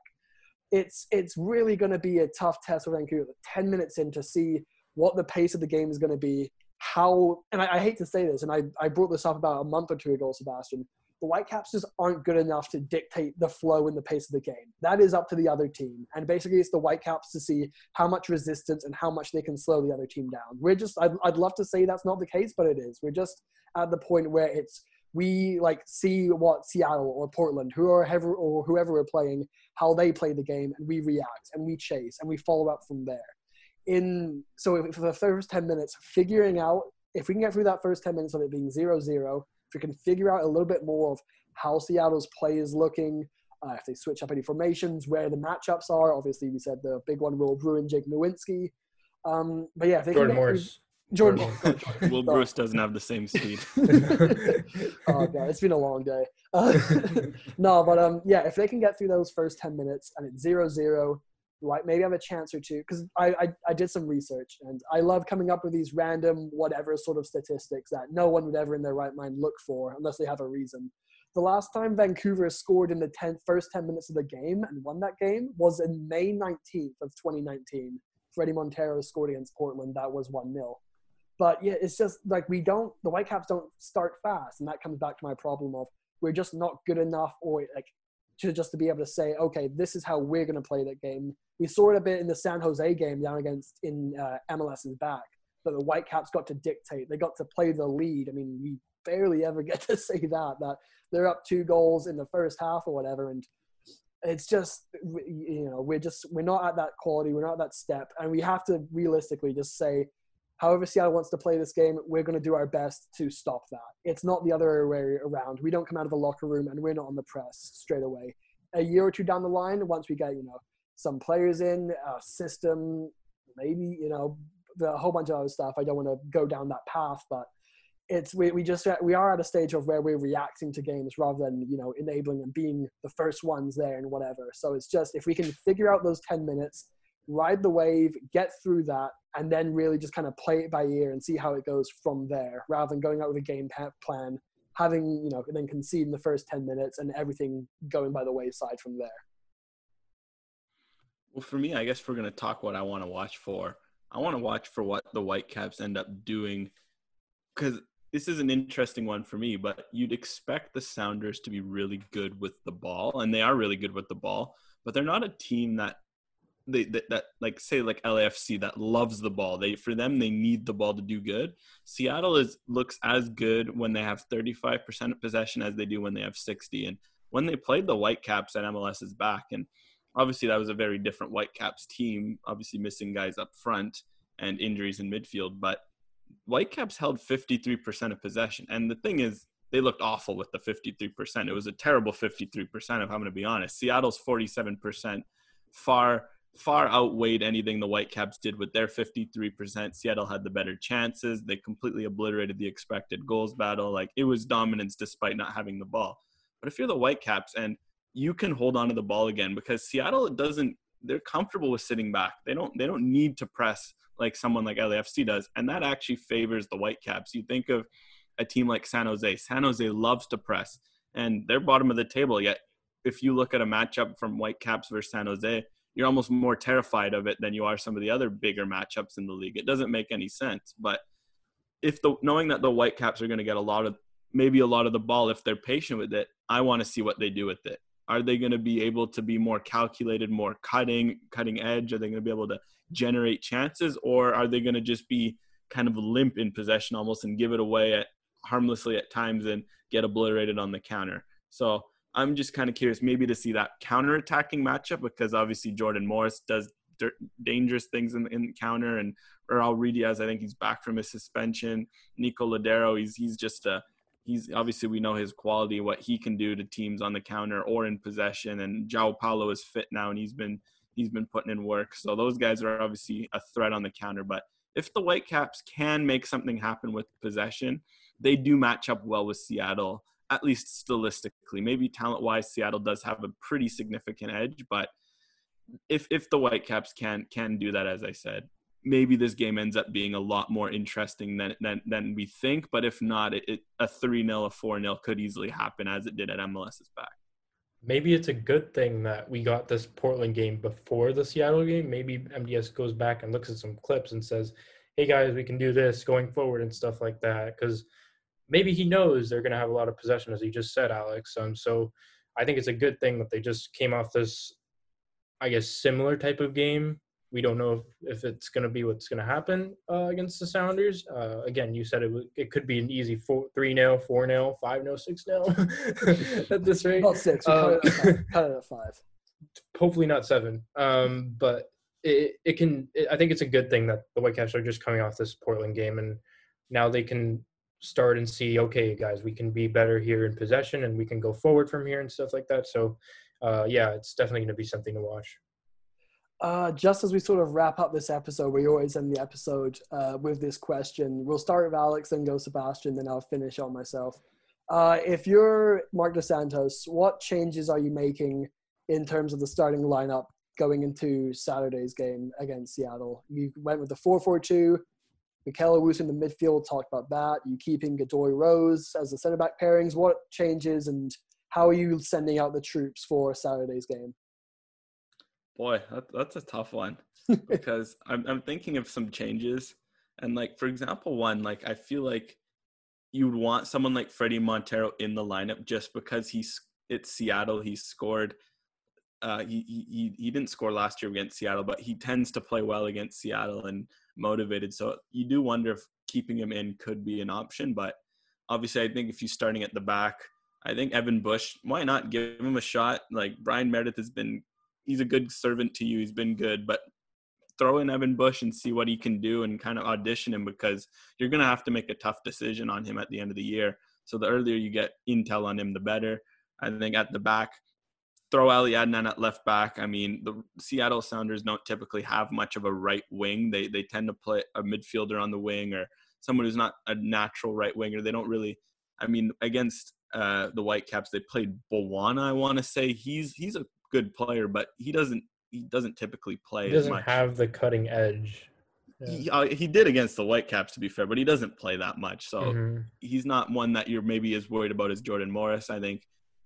it's it's really going to be a tough test for Vancouver 10 minutes in to see what the pace of the game is going to be how and I, I, hate to say this and I, I brought this up about a month or two ago Sebastian the Whitecaps just aren't good enough to dictate the flow and the pace of the game. That is up to the other team. And basically, it's the Whitecaps to see how much resistance and how much they can slow the other team down. We're just, I'd, I'd love to say that's not the case, but it is. We're just at the point where it's, we like see what Seattle or Portland, who are whoever or whoever we're playing, how they play the game, and we react and we chase and we follow up from there. In so for the first ten minutes, figuring out if we can get through that first ten minutes of it being zero zero, if we can figure out a little bit more of how Seattle's play is looking, uh, if they switch up any formations, where the matchups are. Obviously, we said the big one Will Bruin Jake Nerwinski. Um, but yeah, Jordan Morris. Jordan, Jordan. Morris. Will Bruce doesn't have the same speed. oh god, it's been a long day. Uh, no, but um, yeah, if they can get through those first ten minutes and it's zero zero, right? Maybe have a chance or two because I, I, I did some research and I love coming up with these random whatever sort of statistics that no one would ever in their right mind look for unless they have a reason. The last time Vancouver scored in the 10, first 10 minutes of the game and won that game was in May 19th of 2019. Fredy Montero scored against Portland. That was 1 0. But yeah, it's just like we don't, the Whitecaps don't start fast. And that comes back to my problem of we're just not good enough or like to just to be able to say, okay, this is how we're going to play that game. We saw it a bit in the San Jose game down against in uh, MLS's back, but the Whitecaps got to dictate. They got to play the lead. I mean, we barely ever get to say that that they're up two goals in the first half or whatever, and it's just you know we're just we're not at that quality. We're not at that step, and we have to realistically just say however Seattle wants to play this game, we're going to do our best to stop that. It's not the other way around. We don't come out of the locker room and we're not on the press straight away. A year or two down the line, once we get, you know, some players in, a system, maybe, you know, a whole bunch of other stuff. I don't want to go down that path, but it's we, we just we are at a stage of where we're reacting to games rather than you know enabling and being the first ones there and whatever so it's just if we can figure out those 10 minutes ride the wave, get through that, and then really just kind of play it by ear and see how it goes from there, rather than going out with a game plan, having you know, then concede in the first ten minutes and everything going by the wayside from there. Well, for me, I guess we're gonna talk what I want to watch for. I want to watch for what the Whitecaps end up doing, because this is an interesting one for me. But you'd expect the Sounders to be really good with the ball, and they are really good with the ball. But they're not a team that they that, that like say like LAFC that loves the ball. They for them they need the ball to do good. Seattle is looks as good when they have 35% of possession as they do when they have 60. And when they played the Whitecaps at MLS's back, and obviously that was a very different Whitecaps team, obviously missing guys up front and injuries in midfield, but Whitecaps held 53% of possession. And the thing is, they looked awful with the 53%. It was a terrible 53%, if I'm going to be honest. Seattle's 47% far far outweighed anything the Whitecaps did with their 53%. Seattle had the better chances. They completely obliterated the expected goals battle. Like it was dominance despite not having the ball. But if you're the Whitecaps and you can hold on to the ball again because Seattle doesn't they're comfortable with sitting back. They don't they don't need to press like someone like LAFC does. And that actually favors the Whitecaps. You think of a team like San Jose. San Jose loves to press and they're bottom of the table yet if you look at a matchup from Whitecaps versus San Jose, you're almost more terrified of it than you are some of the other bigger matchups in the league. It doesn't make any sense. But if the knowing that the Whitecaps are going to get a lot of maybe a lot of the ball if they're patient with it, I want to see what they do with it. Are they going to be able to be more calculated, more cutting, cutting edge? Are they going to be able to generate chances, or are they going to just be kind of limp in possession almost and give it away at harmlessly at times and get obliterated on the counter? So I'm just kind of curious, maybe to see that counter-attacking matchup because obviously Jordan Morris does dangerous things in, in counter, and Raul Ruidiaz, I think he's back from his suspension. Nico Lodeiro, he's he's just a he's obviously we know his quality, what he can do to teams on the counter or in possession. And João Paulo is fit now, and he's been he's been putting in work. So those guys are obviously a threat on the counter. But if the Whitecaps can make something happen with possession, they do match up well with Seattle at least stylistically. Maybe talent wise, Seattle does have a pretty significant edge, but if if the Whitecaps can can do that, as I said, maybe this game ends up being a lot more interesting than than, than we think. But if not, it, it a three 0 a four 0 could easily happen as it did at MLS's back. Maybe it's a good thing that we got this Portland game before the Seattle game. Maybe MDS goes back and looks at some clips and says, "Hey guys, we can do this going forward and stuff like that." Because maybe he knows they're going to have a lot of possession, as you just said, Alex. Um, so I think it's a good thing that they just came off this, I guess, similar type of game. We don't know if, if it's going to be what's going to happen uh, against the Sounders. Uh, again, you said it w- it could be an easy 4 3 0, 4 0, 5 0, 6 0 at this rate. Not six. We Um, cut, it five, cut it at five. hopefully not seven. Um, but it, it can. It, I think it's a good thing that the Whitecaps are just coming off this Portland game, and now they can start and see. Okay, guys, we can be better here in possession, and we can go forward from here and stuff like that. So, uh, yeah, it's definitely going to be something to watch. Uh, just as we sort of wrap up this episode, we always end the episode uh, with this question. We'll start with Alex, then go Sebastian, then I'll finish on myself. Uh, if you're Marc Dos Santos, what changes are you making in terms of the starting lineup going into Saturday's game against Seattle? You went with the 4 4 2. Bikel Owusu in the midfield talked about that. You keeping Godoy Rose as the centre back pairings. What changes and how are you sending out the troops for Saturday's game? Boy, that, that's a tough one because I'm I'm thinking of some changes, and like for example, one like I feel like you would want someone like Fredy Montero in the lineup just because he's it's Seattle. He scored. Uh, he, he he didn't score last year against Seattle, but he tends to play well against Seattle and motivated. So you do wonder if keeping him in could be an option. But obviously, I think if you're starting at the back, I think Evan Bush, why not give him a shot? Like Bryan Meredith has been, he's a good servant to you. He's been good, but throw in Evan Bush and see what he can do and kind of audition him because you're going to have to make a tough decision on him at the end of the year. So the earlier you get intel on him, the better. I think at the back, throw Ali Adnan at left back. I mean, the Seattle Sounders don't typically have much of a right wing. They they tend to play a midfielder on the wing or someone who's not a natural right winger. They don't really. I mean, against uh, the Whitecaps, they played Bwana. I want to say he's he's a good player, but he doesn't he doesn't typically play He doesn't have the cutting edge. Yeah. He, uh, he did against the Whitecaps, to be fair, but he doesn't play that much. So Mhm. he's not one that you're maybe as worried about as Jordan Morris. I think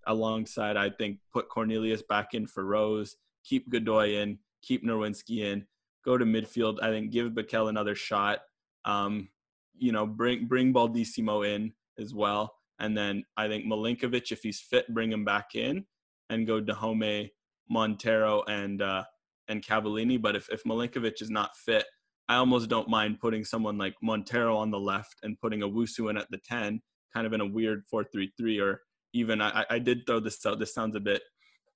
alongside, I think put Cornelius back in for Rose, keep Godoy in, keep Nerwinski in, go to midfield. I think give Bikel another shot. Um, you know, bring bring Baldisimo in as well, and then I think Milinkovic, if he's fit, bring him back in, and go Dajome, Montero, and uh, and Cavallini. But if if Milinkovic is not fit, I almost don't mind putting someone like Montero on the left and putting Owusu in at the 10, kind of in a weird 4 3 3. Or even, I, I did throw this out. This sounds a bit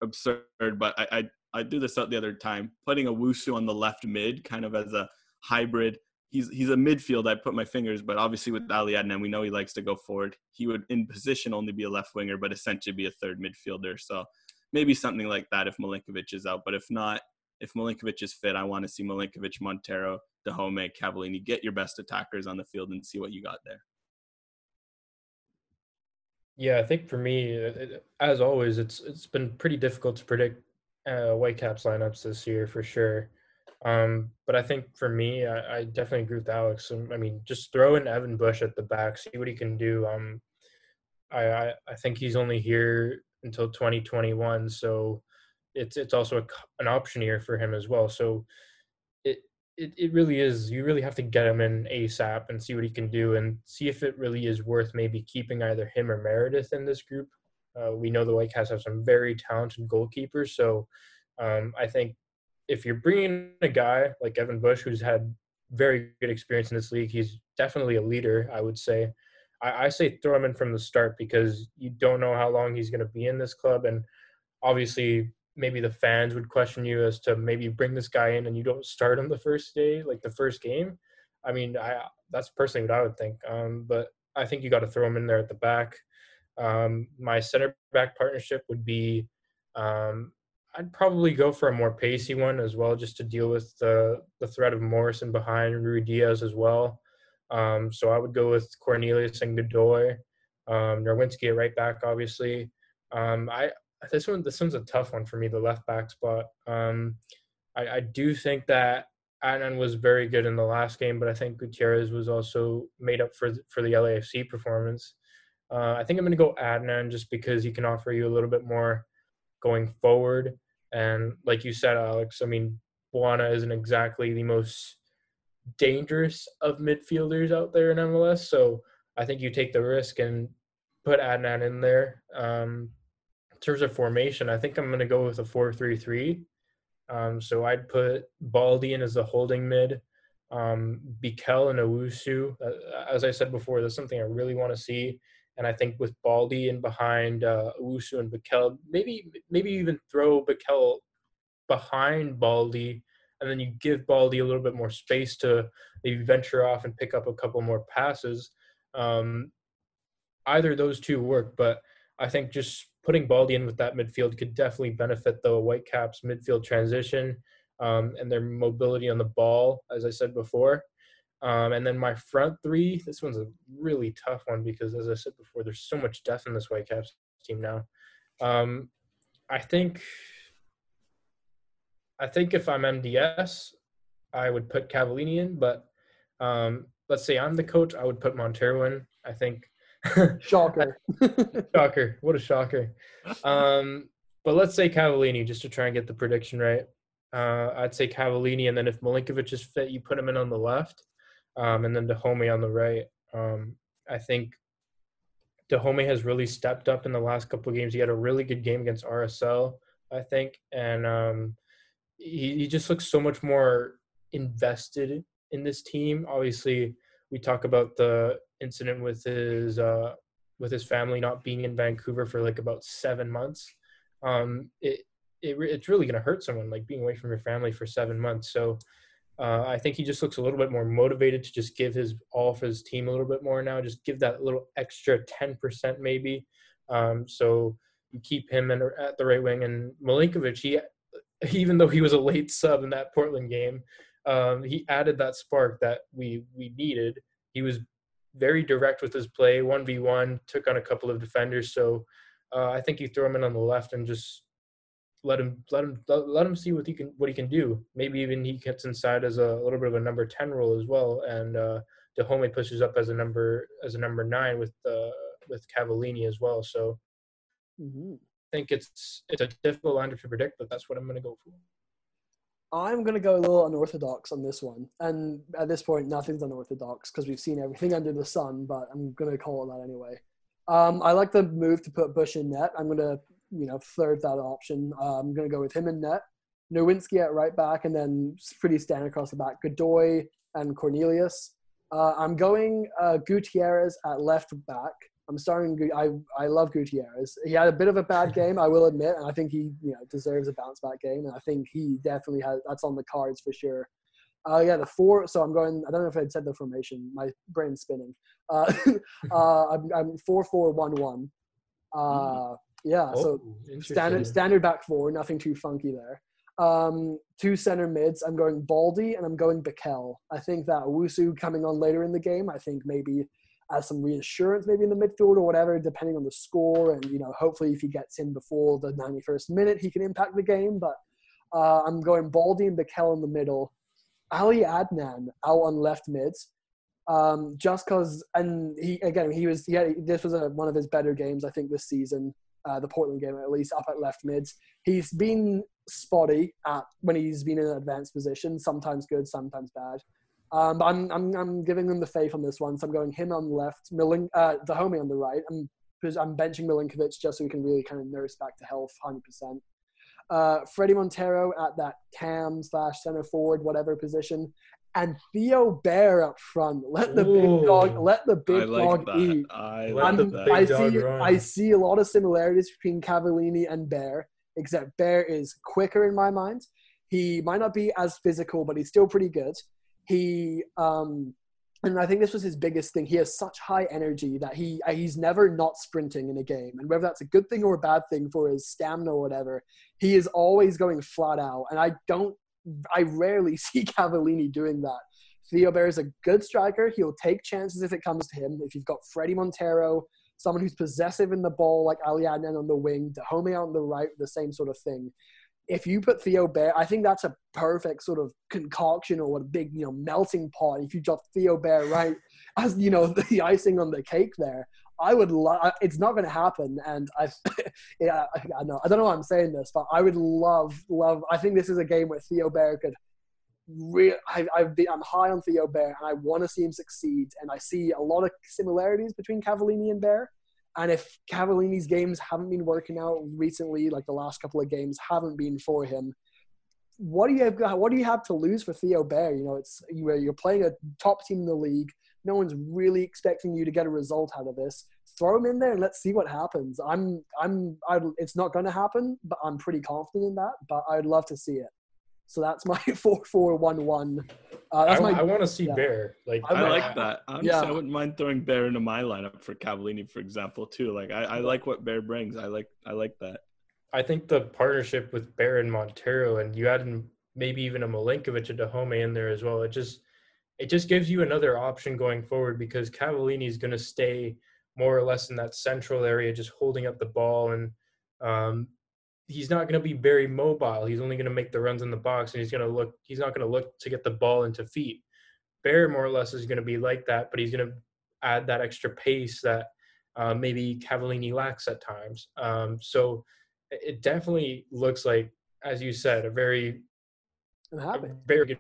absurd, but I, I, I do this out the other time. Putting Owusu on the left mid, kind of as a hybrid. He's, he's a midfield. I put my fingers, but obviously with mm-hmm. Ali Adnan, we know he likes to go forward. He would, in position, only be a left winger, but essentially be a third midfielder. So maybe something like that if Milinkovic is out. But if not, if Milinkovic is fit, I want to see Milinkovic, Montero, Dajome, Cavallini. Get your best attackers on the field and see what you got there. Yeah, I think for me, it- it- as always, it's it's been pretty difficult to predict uh, Whitecaps lineups this year for sure. Um, but I think for me, I, I definitely agree with Alex. I mean, just throw in Evan Bush at the back, see what he can do. Um, I, I I think he's only here until 2021, so it's it's also a an option year for him as well. So it, it really is. You really have to get him in ASAP and see what he can do, and see if it really is worth maybe keeping either him or Meredith in this group. Uh, we know the White Whitecaps have some very talented goalkeepers, so um, I think if you're bringing a guy like Evan Bush, who's had very good experience in this league, he's definitely a leader. I would say. I, I say throw him in from the start because you don't know how long he's going to be in this club, and obviously maybe the fans would question you as to maybe bring this guy in and you don't start him the first day, like the first game. I mean, I that's personally what I would think. Um, but I think you got to throw him in there at the back. Um, my center back partnership would be um, I'd probably go for a more pacey one as well, just to deal with the the threat of Morrison behind Ruidiaz as well. Um, so I would go with Cornelius and Godoy, um, Nerwinski at right back, obviously. Um, I this one this one's a tough one for me, the left back spot. Um, I, I do think that Adnan was very good in the last game, but I think Gutierrez was also made up for for the LAFC performance. Uh, I think I'm going to go Adnan just because he can offer you a little bit more going forward. And like you said, Alex, I mean, Bwana isn't exactly the most dangerous of midfielders out there in MLS. So I think you take the risk and put Adnan in there. Um, terms of formation, I think I'm going to go with a 4 3 3. Um, so I'd put Baldy in as the holding mid, um, Bikel and Owusu. Uh, as I said before, that's something I really want to see. And I think with Baldy in behind uh, Owusu and Bikel, maybe maybe even throw Bikel behind Baldy, and then you give Baldy a little bit more space to maybe venture off and pick up a couple more passes. Um, either those two work, but I think just putting Baldy in with that midfield could definitely benefit the Whitecaps midfield transition um, and their mobility on the ball, as I said before. Um, and then my front three, this one's a really tough one because, as I said before, there's so much depth in this Whitecaps team now. Um, I think, I think if I'm MDS, I would put Cavallini in, but um, let's say I'm the coach, I would put Montero in. I think shocker. shocker. What a shocker. Um, but let's say Cavallini just to try and get the prediction right. Uh, I'd say Cavallini, and then if Milinkovic is fit, you put him in on the left, um, and then Dajome on the right. Um, I think Dajome has really stepped up in the last couple of games. He had a really good game against RSL, I think, and um, he, he just looks so much more invested in this team. Obviously, we talk about the incident with his uh, with his family not being in Vancouver for like about seven months. Um, it, it it's really gonna hurt someone like being away from your family for seven months. So uh, I think he just looks a little bit more motivated to just give his all for his team a little bit more now. Just give that little extra ten percent maybe. Um, so you keep him in, at the right wing and Milinkovic. He even though he was a late sub in that Portland game, um, he added that spark that we we needed. He was very direct with his play, one v one, took on a couple of defenders. So uh, I think you throw him in on the left and just let him let him let him see what he can what he can do. Maybe even he gets inside as a, a little bit of a number ten role as well, and uh, Dajome pushes up as a number as a number nine with uh, with Cavallini as well. So mm-hmm. I think it's it's a difficult line to predict, but that's what I'm going to go for. I'm going to go a little unorthodox on this one. And at this point, nothing's unorthodox because we've seen everything under the sun, but I'm going to call it that anyway. Um, I like the move to put Bush in net. I'm going to, you know, third that option. Uh, I'm going to go with him in net. Nerwinski at right back, and then pretty standard across the back. Godoy and Cornelius. Uh, I'm going uh, Gutierrez at left back. I'm starting. I I love Gutierrez. He had a bit of a bad game, I will admit, and I think he you know deserves a bounce back game. And I think he definitely has. That's on the cards for sure. Uh, yeah, the four. So I'm going. I don't know if I said the formation. My brain's spinning. Uh, uh, I'm, I'm four four one one. Uh, yeah. Oh, so standard standard back four. Nothing too funky there. Um, two center mids. I'm going Baldy and I'm going Bikel. I think that Wusu coming on later in the game. I think maybe as some reassurance maybe in the midfield or whatever, depending on the score. And, you know, hopefully if he gets in before the 91st minute, he can impact the game. But uh, I'm going Baldy and Bikel in the middle. Ali Adnan out on left mids. Um, just because, and he again, he was, yeah, this was a, one of his better games, I think, this season. Uh, the Portland game, at least, up at left mids. He's been spotty at when he's been in an advanced position, sometimes good, sometimes bad. Um, but I'm, I'm, I'm giving them the faith on this one. So I'm going him on the left, Milin, uh, Dajome on the right. I'm, I'm benching Milinkovic just so we can really kind of nurse back to health 100%. Uh, Fredy Montero at that cam slash center forward, whatever position. and Theo Bair up front. Let the big dog let the big I like dog that. eat. I like the that. big I see run. I see a lot of similarities between Cavallini and Bair, except Bair is quicker in my mind. He might not be as physical, but he's still pretty good. He um and I think this was his biggest thing. He has such high energy that he uh, he's never not sprinting in a game, and whether that's a good thing or a bad thing for his stamina or whatever, he is always going flat out. And I don't, I rarely see Cavallini doing that. Theo Bair is a good striker. He'll take chances if it comes to him. If you've got Fredy Montero, someone who's possessive in the ball like Ali Adnan on the wing, Dajome out on the right, the same sort of thing. If you put Theo Bair, I think that's a perfect sort of concoction or a big, you know, melting pot. If you drop Theo Bair right as you know the icing on the cake there, I would love. It's not going to happen, and I, yeah, I, know I don't know why I'm saying this, but I would love, love. I think this is a game where Theo Bair could. Real, I, I've been, I'm high on Theo Bair, and I want to see him succeed. And I see a lot of similarities between Cavallini and Bair. And if Cavallini's games haven't been working out recently, like the last couple of games haven't been for him, what do you have? What do you have to lose for Theo Bair? You know, it's you uh, you're playing a top team in the league. No one's really expecting you to get a result out of this. Throw him in there and let's see what happens. I'm, I'm, I, it's not going to happen, but I'm pretty confident in that. But I'd love to see it. So that's my four four one one. Uh, that's I, my. want to see yeah. Bair. Like I I like that. Honestly, Yeah. I wouldn't mind throwing Bair into my lineup for Cavallini, for example, too. Like I, I like what Bair brings. I like I like that. I think the partnership with Bair and Montero, and you add in maybe even a Milinkovic and Dajome in there as well. It just it just gives you another option going forward because Cavallini is going to stay more or less in that central area, just holding up the ball, and um, he's not going to be very mobile. He's only going to make the runs in the box, and he's going to look. He's not going to look to get the ball into feet. Bair more or less is going to be like that, but he's going to add that extra pace that uh, maybe Cavallini lacks at times. Um, so it it definitely looks like, as you said, a very, I'm happy. very good.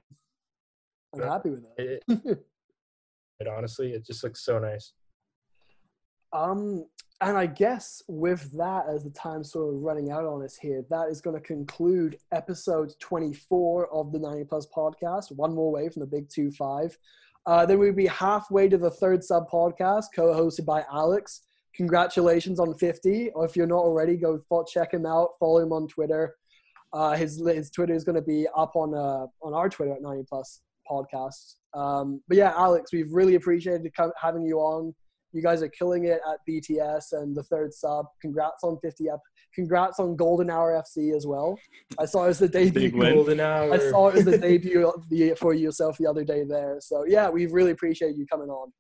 I'm happy with it. It, it honestly, it just looks so nice. Um, and I guess with that, as the time sort of running out on us here, that is going to conclude episode 24 of the 90 Plus podcast. One more way from the big 2 5. Uh, then we'll be halfway to the third sub podcast, co hosted by Alex. Congratulations on 50. Or if you're not already, go check him out, follow him on Twitter. Uh, his, his Twitter is going to be up on, uh, on our Twitter at 90 Plus podcast. Um, but yeah, Alex, we've really appreciated having you on. You guys are killing it at BTS and the third sub. Congrats on 50 up. Congrats on Golden Hour FC as well. I saw it as the debut. Big. Golden hour. I saw it as the debut of the, for yourself the other day there. So yeah, we really appreciate you coming on.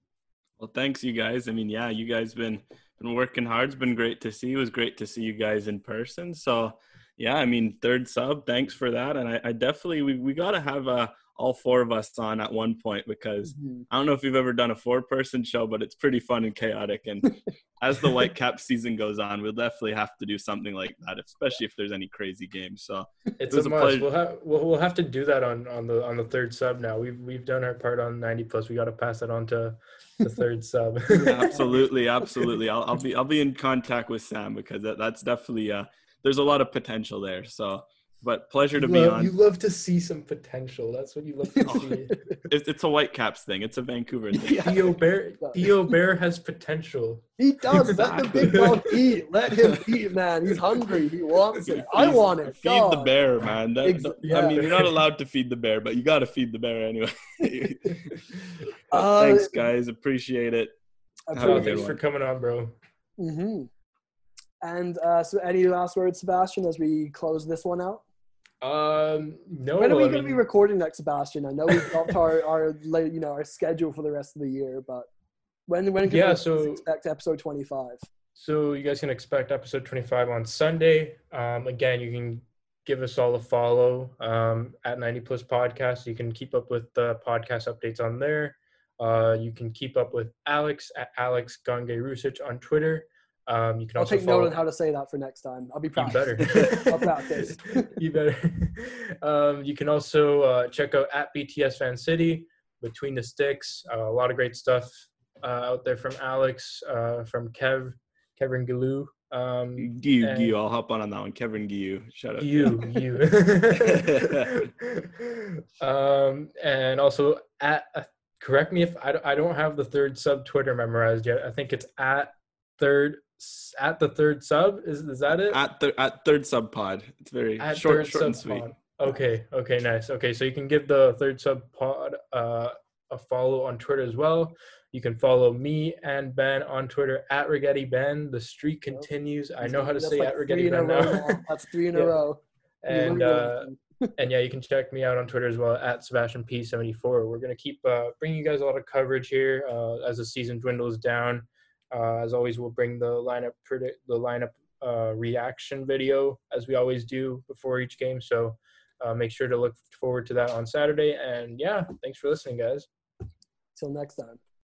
Well, thanks you guys. I mean, yeah, you guys been been working hard. It's been great to see. It was great to see you guys in person. So, yeah, I mean, third sub. Thanks for that. And I, I definitely we we got to have uh, all four of us on at one point because Mhm. I don't know if you've ever done a four person show, but it's pretty fun and chaotic. And as the Whitecap season goes on, we'll definitely have to do something like that, especially if there's any crazy games. So It's It a a must. pleasure. We'll have we'll, we'll have to do that on on the on the third sub now. We've we've done our part on 90 plus. We got to pass that on to the third sub. absolutely, absolutely. I'll, I'll be I'll be in contact with Sam because that, that's definitely uh there's a lot of potential there. So, but pleasure to you, be love, on. you love to see some potential. That's what you love to Oh. see. It's, it's a Whitecaps thing. It's a Vancouver thing. Theo Bair Theo Bair has potential. He does. Let the big Exactly. dog eat. Let him eat, man. He's hungry. He wants it. I want it. Feed the bear, man. That, Ex- I yeah. mean, you're not allowed to feed the bear, but you got to feed the bear anyway. Uh, thanks, guys. Appreciate it. I Have a good thanks one. for coming on, bro. hmm And uh, so, any last words, Sebastian, as we close this one out? Um, no, when are we I going to be recording next, Sebastian? I know we've got our, our you know our schedule for the rest of the year, but when when can Yeah, we so- expect episode twenty five? So you guys can expect episode 25 on Sunday. Um, again, you can give us all a follow um, at 90 Plus Podcast. You can keep up with the podcast updates on there. Uh, you can keep up with Alex at Alex Gange Rusic on Twitter. Um, you can I'll also take follow. note on how to say that for next time. I'll be you proud. better. I'll practice. you better. Um, you can also uh, check out at BTS Fan City, Between the Sticks. Uh, a lot of great stuff uh, out there from Alex, uh, from Kev, Kevin Galoo. Um, Giu, and- Giu, I'll hop on on that one. Kevin Giu, shout out. to you, you. um, and also at uh, correct me if I, don't- I don't have the third sub Twitter memorized yet. I think it's at third s- at the third sub. Is is that it? at the at third sub pod. It's very At short, third short and sub sweet. pod. Okay, okay, nice. Okay, so you can give the third sub pod uh, a follow on Twitter as well. You can follow me and Ben on Twitter at Rigetti Ben. The streak Yep. continues. I know how to That's say like at three Rigetti in a Ben row now. now. That's three in Yeah. a row. You and really uh, will. and yeah, you can check me out on Twitter as well at Sebastian P74. We're gonna keep uh, bringing you guys a lot of coverage here uh, as the season dwindles down. Uh, as always, we'll bring the lineup the lineup uh, reaction video as we always do before each game. So uh, make sure to look forward to that on Saturday. And yeah, thanks for listening, guys. Till next time.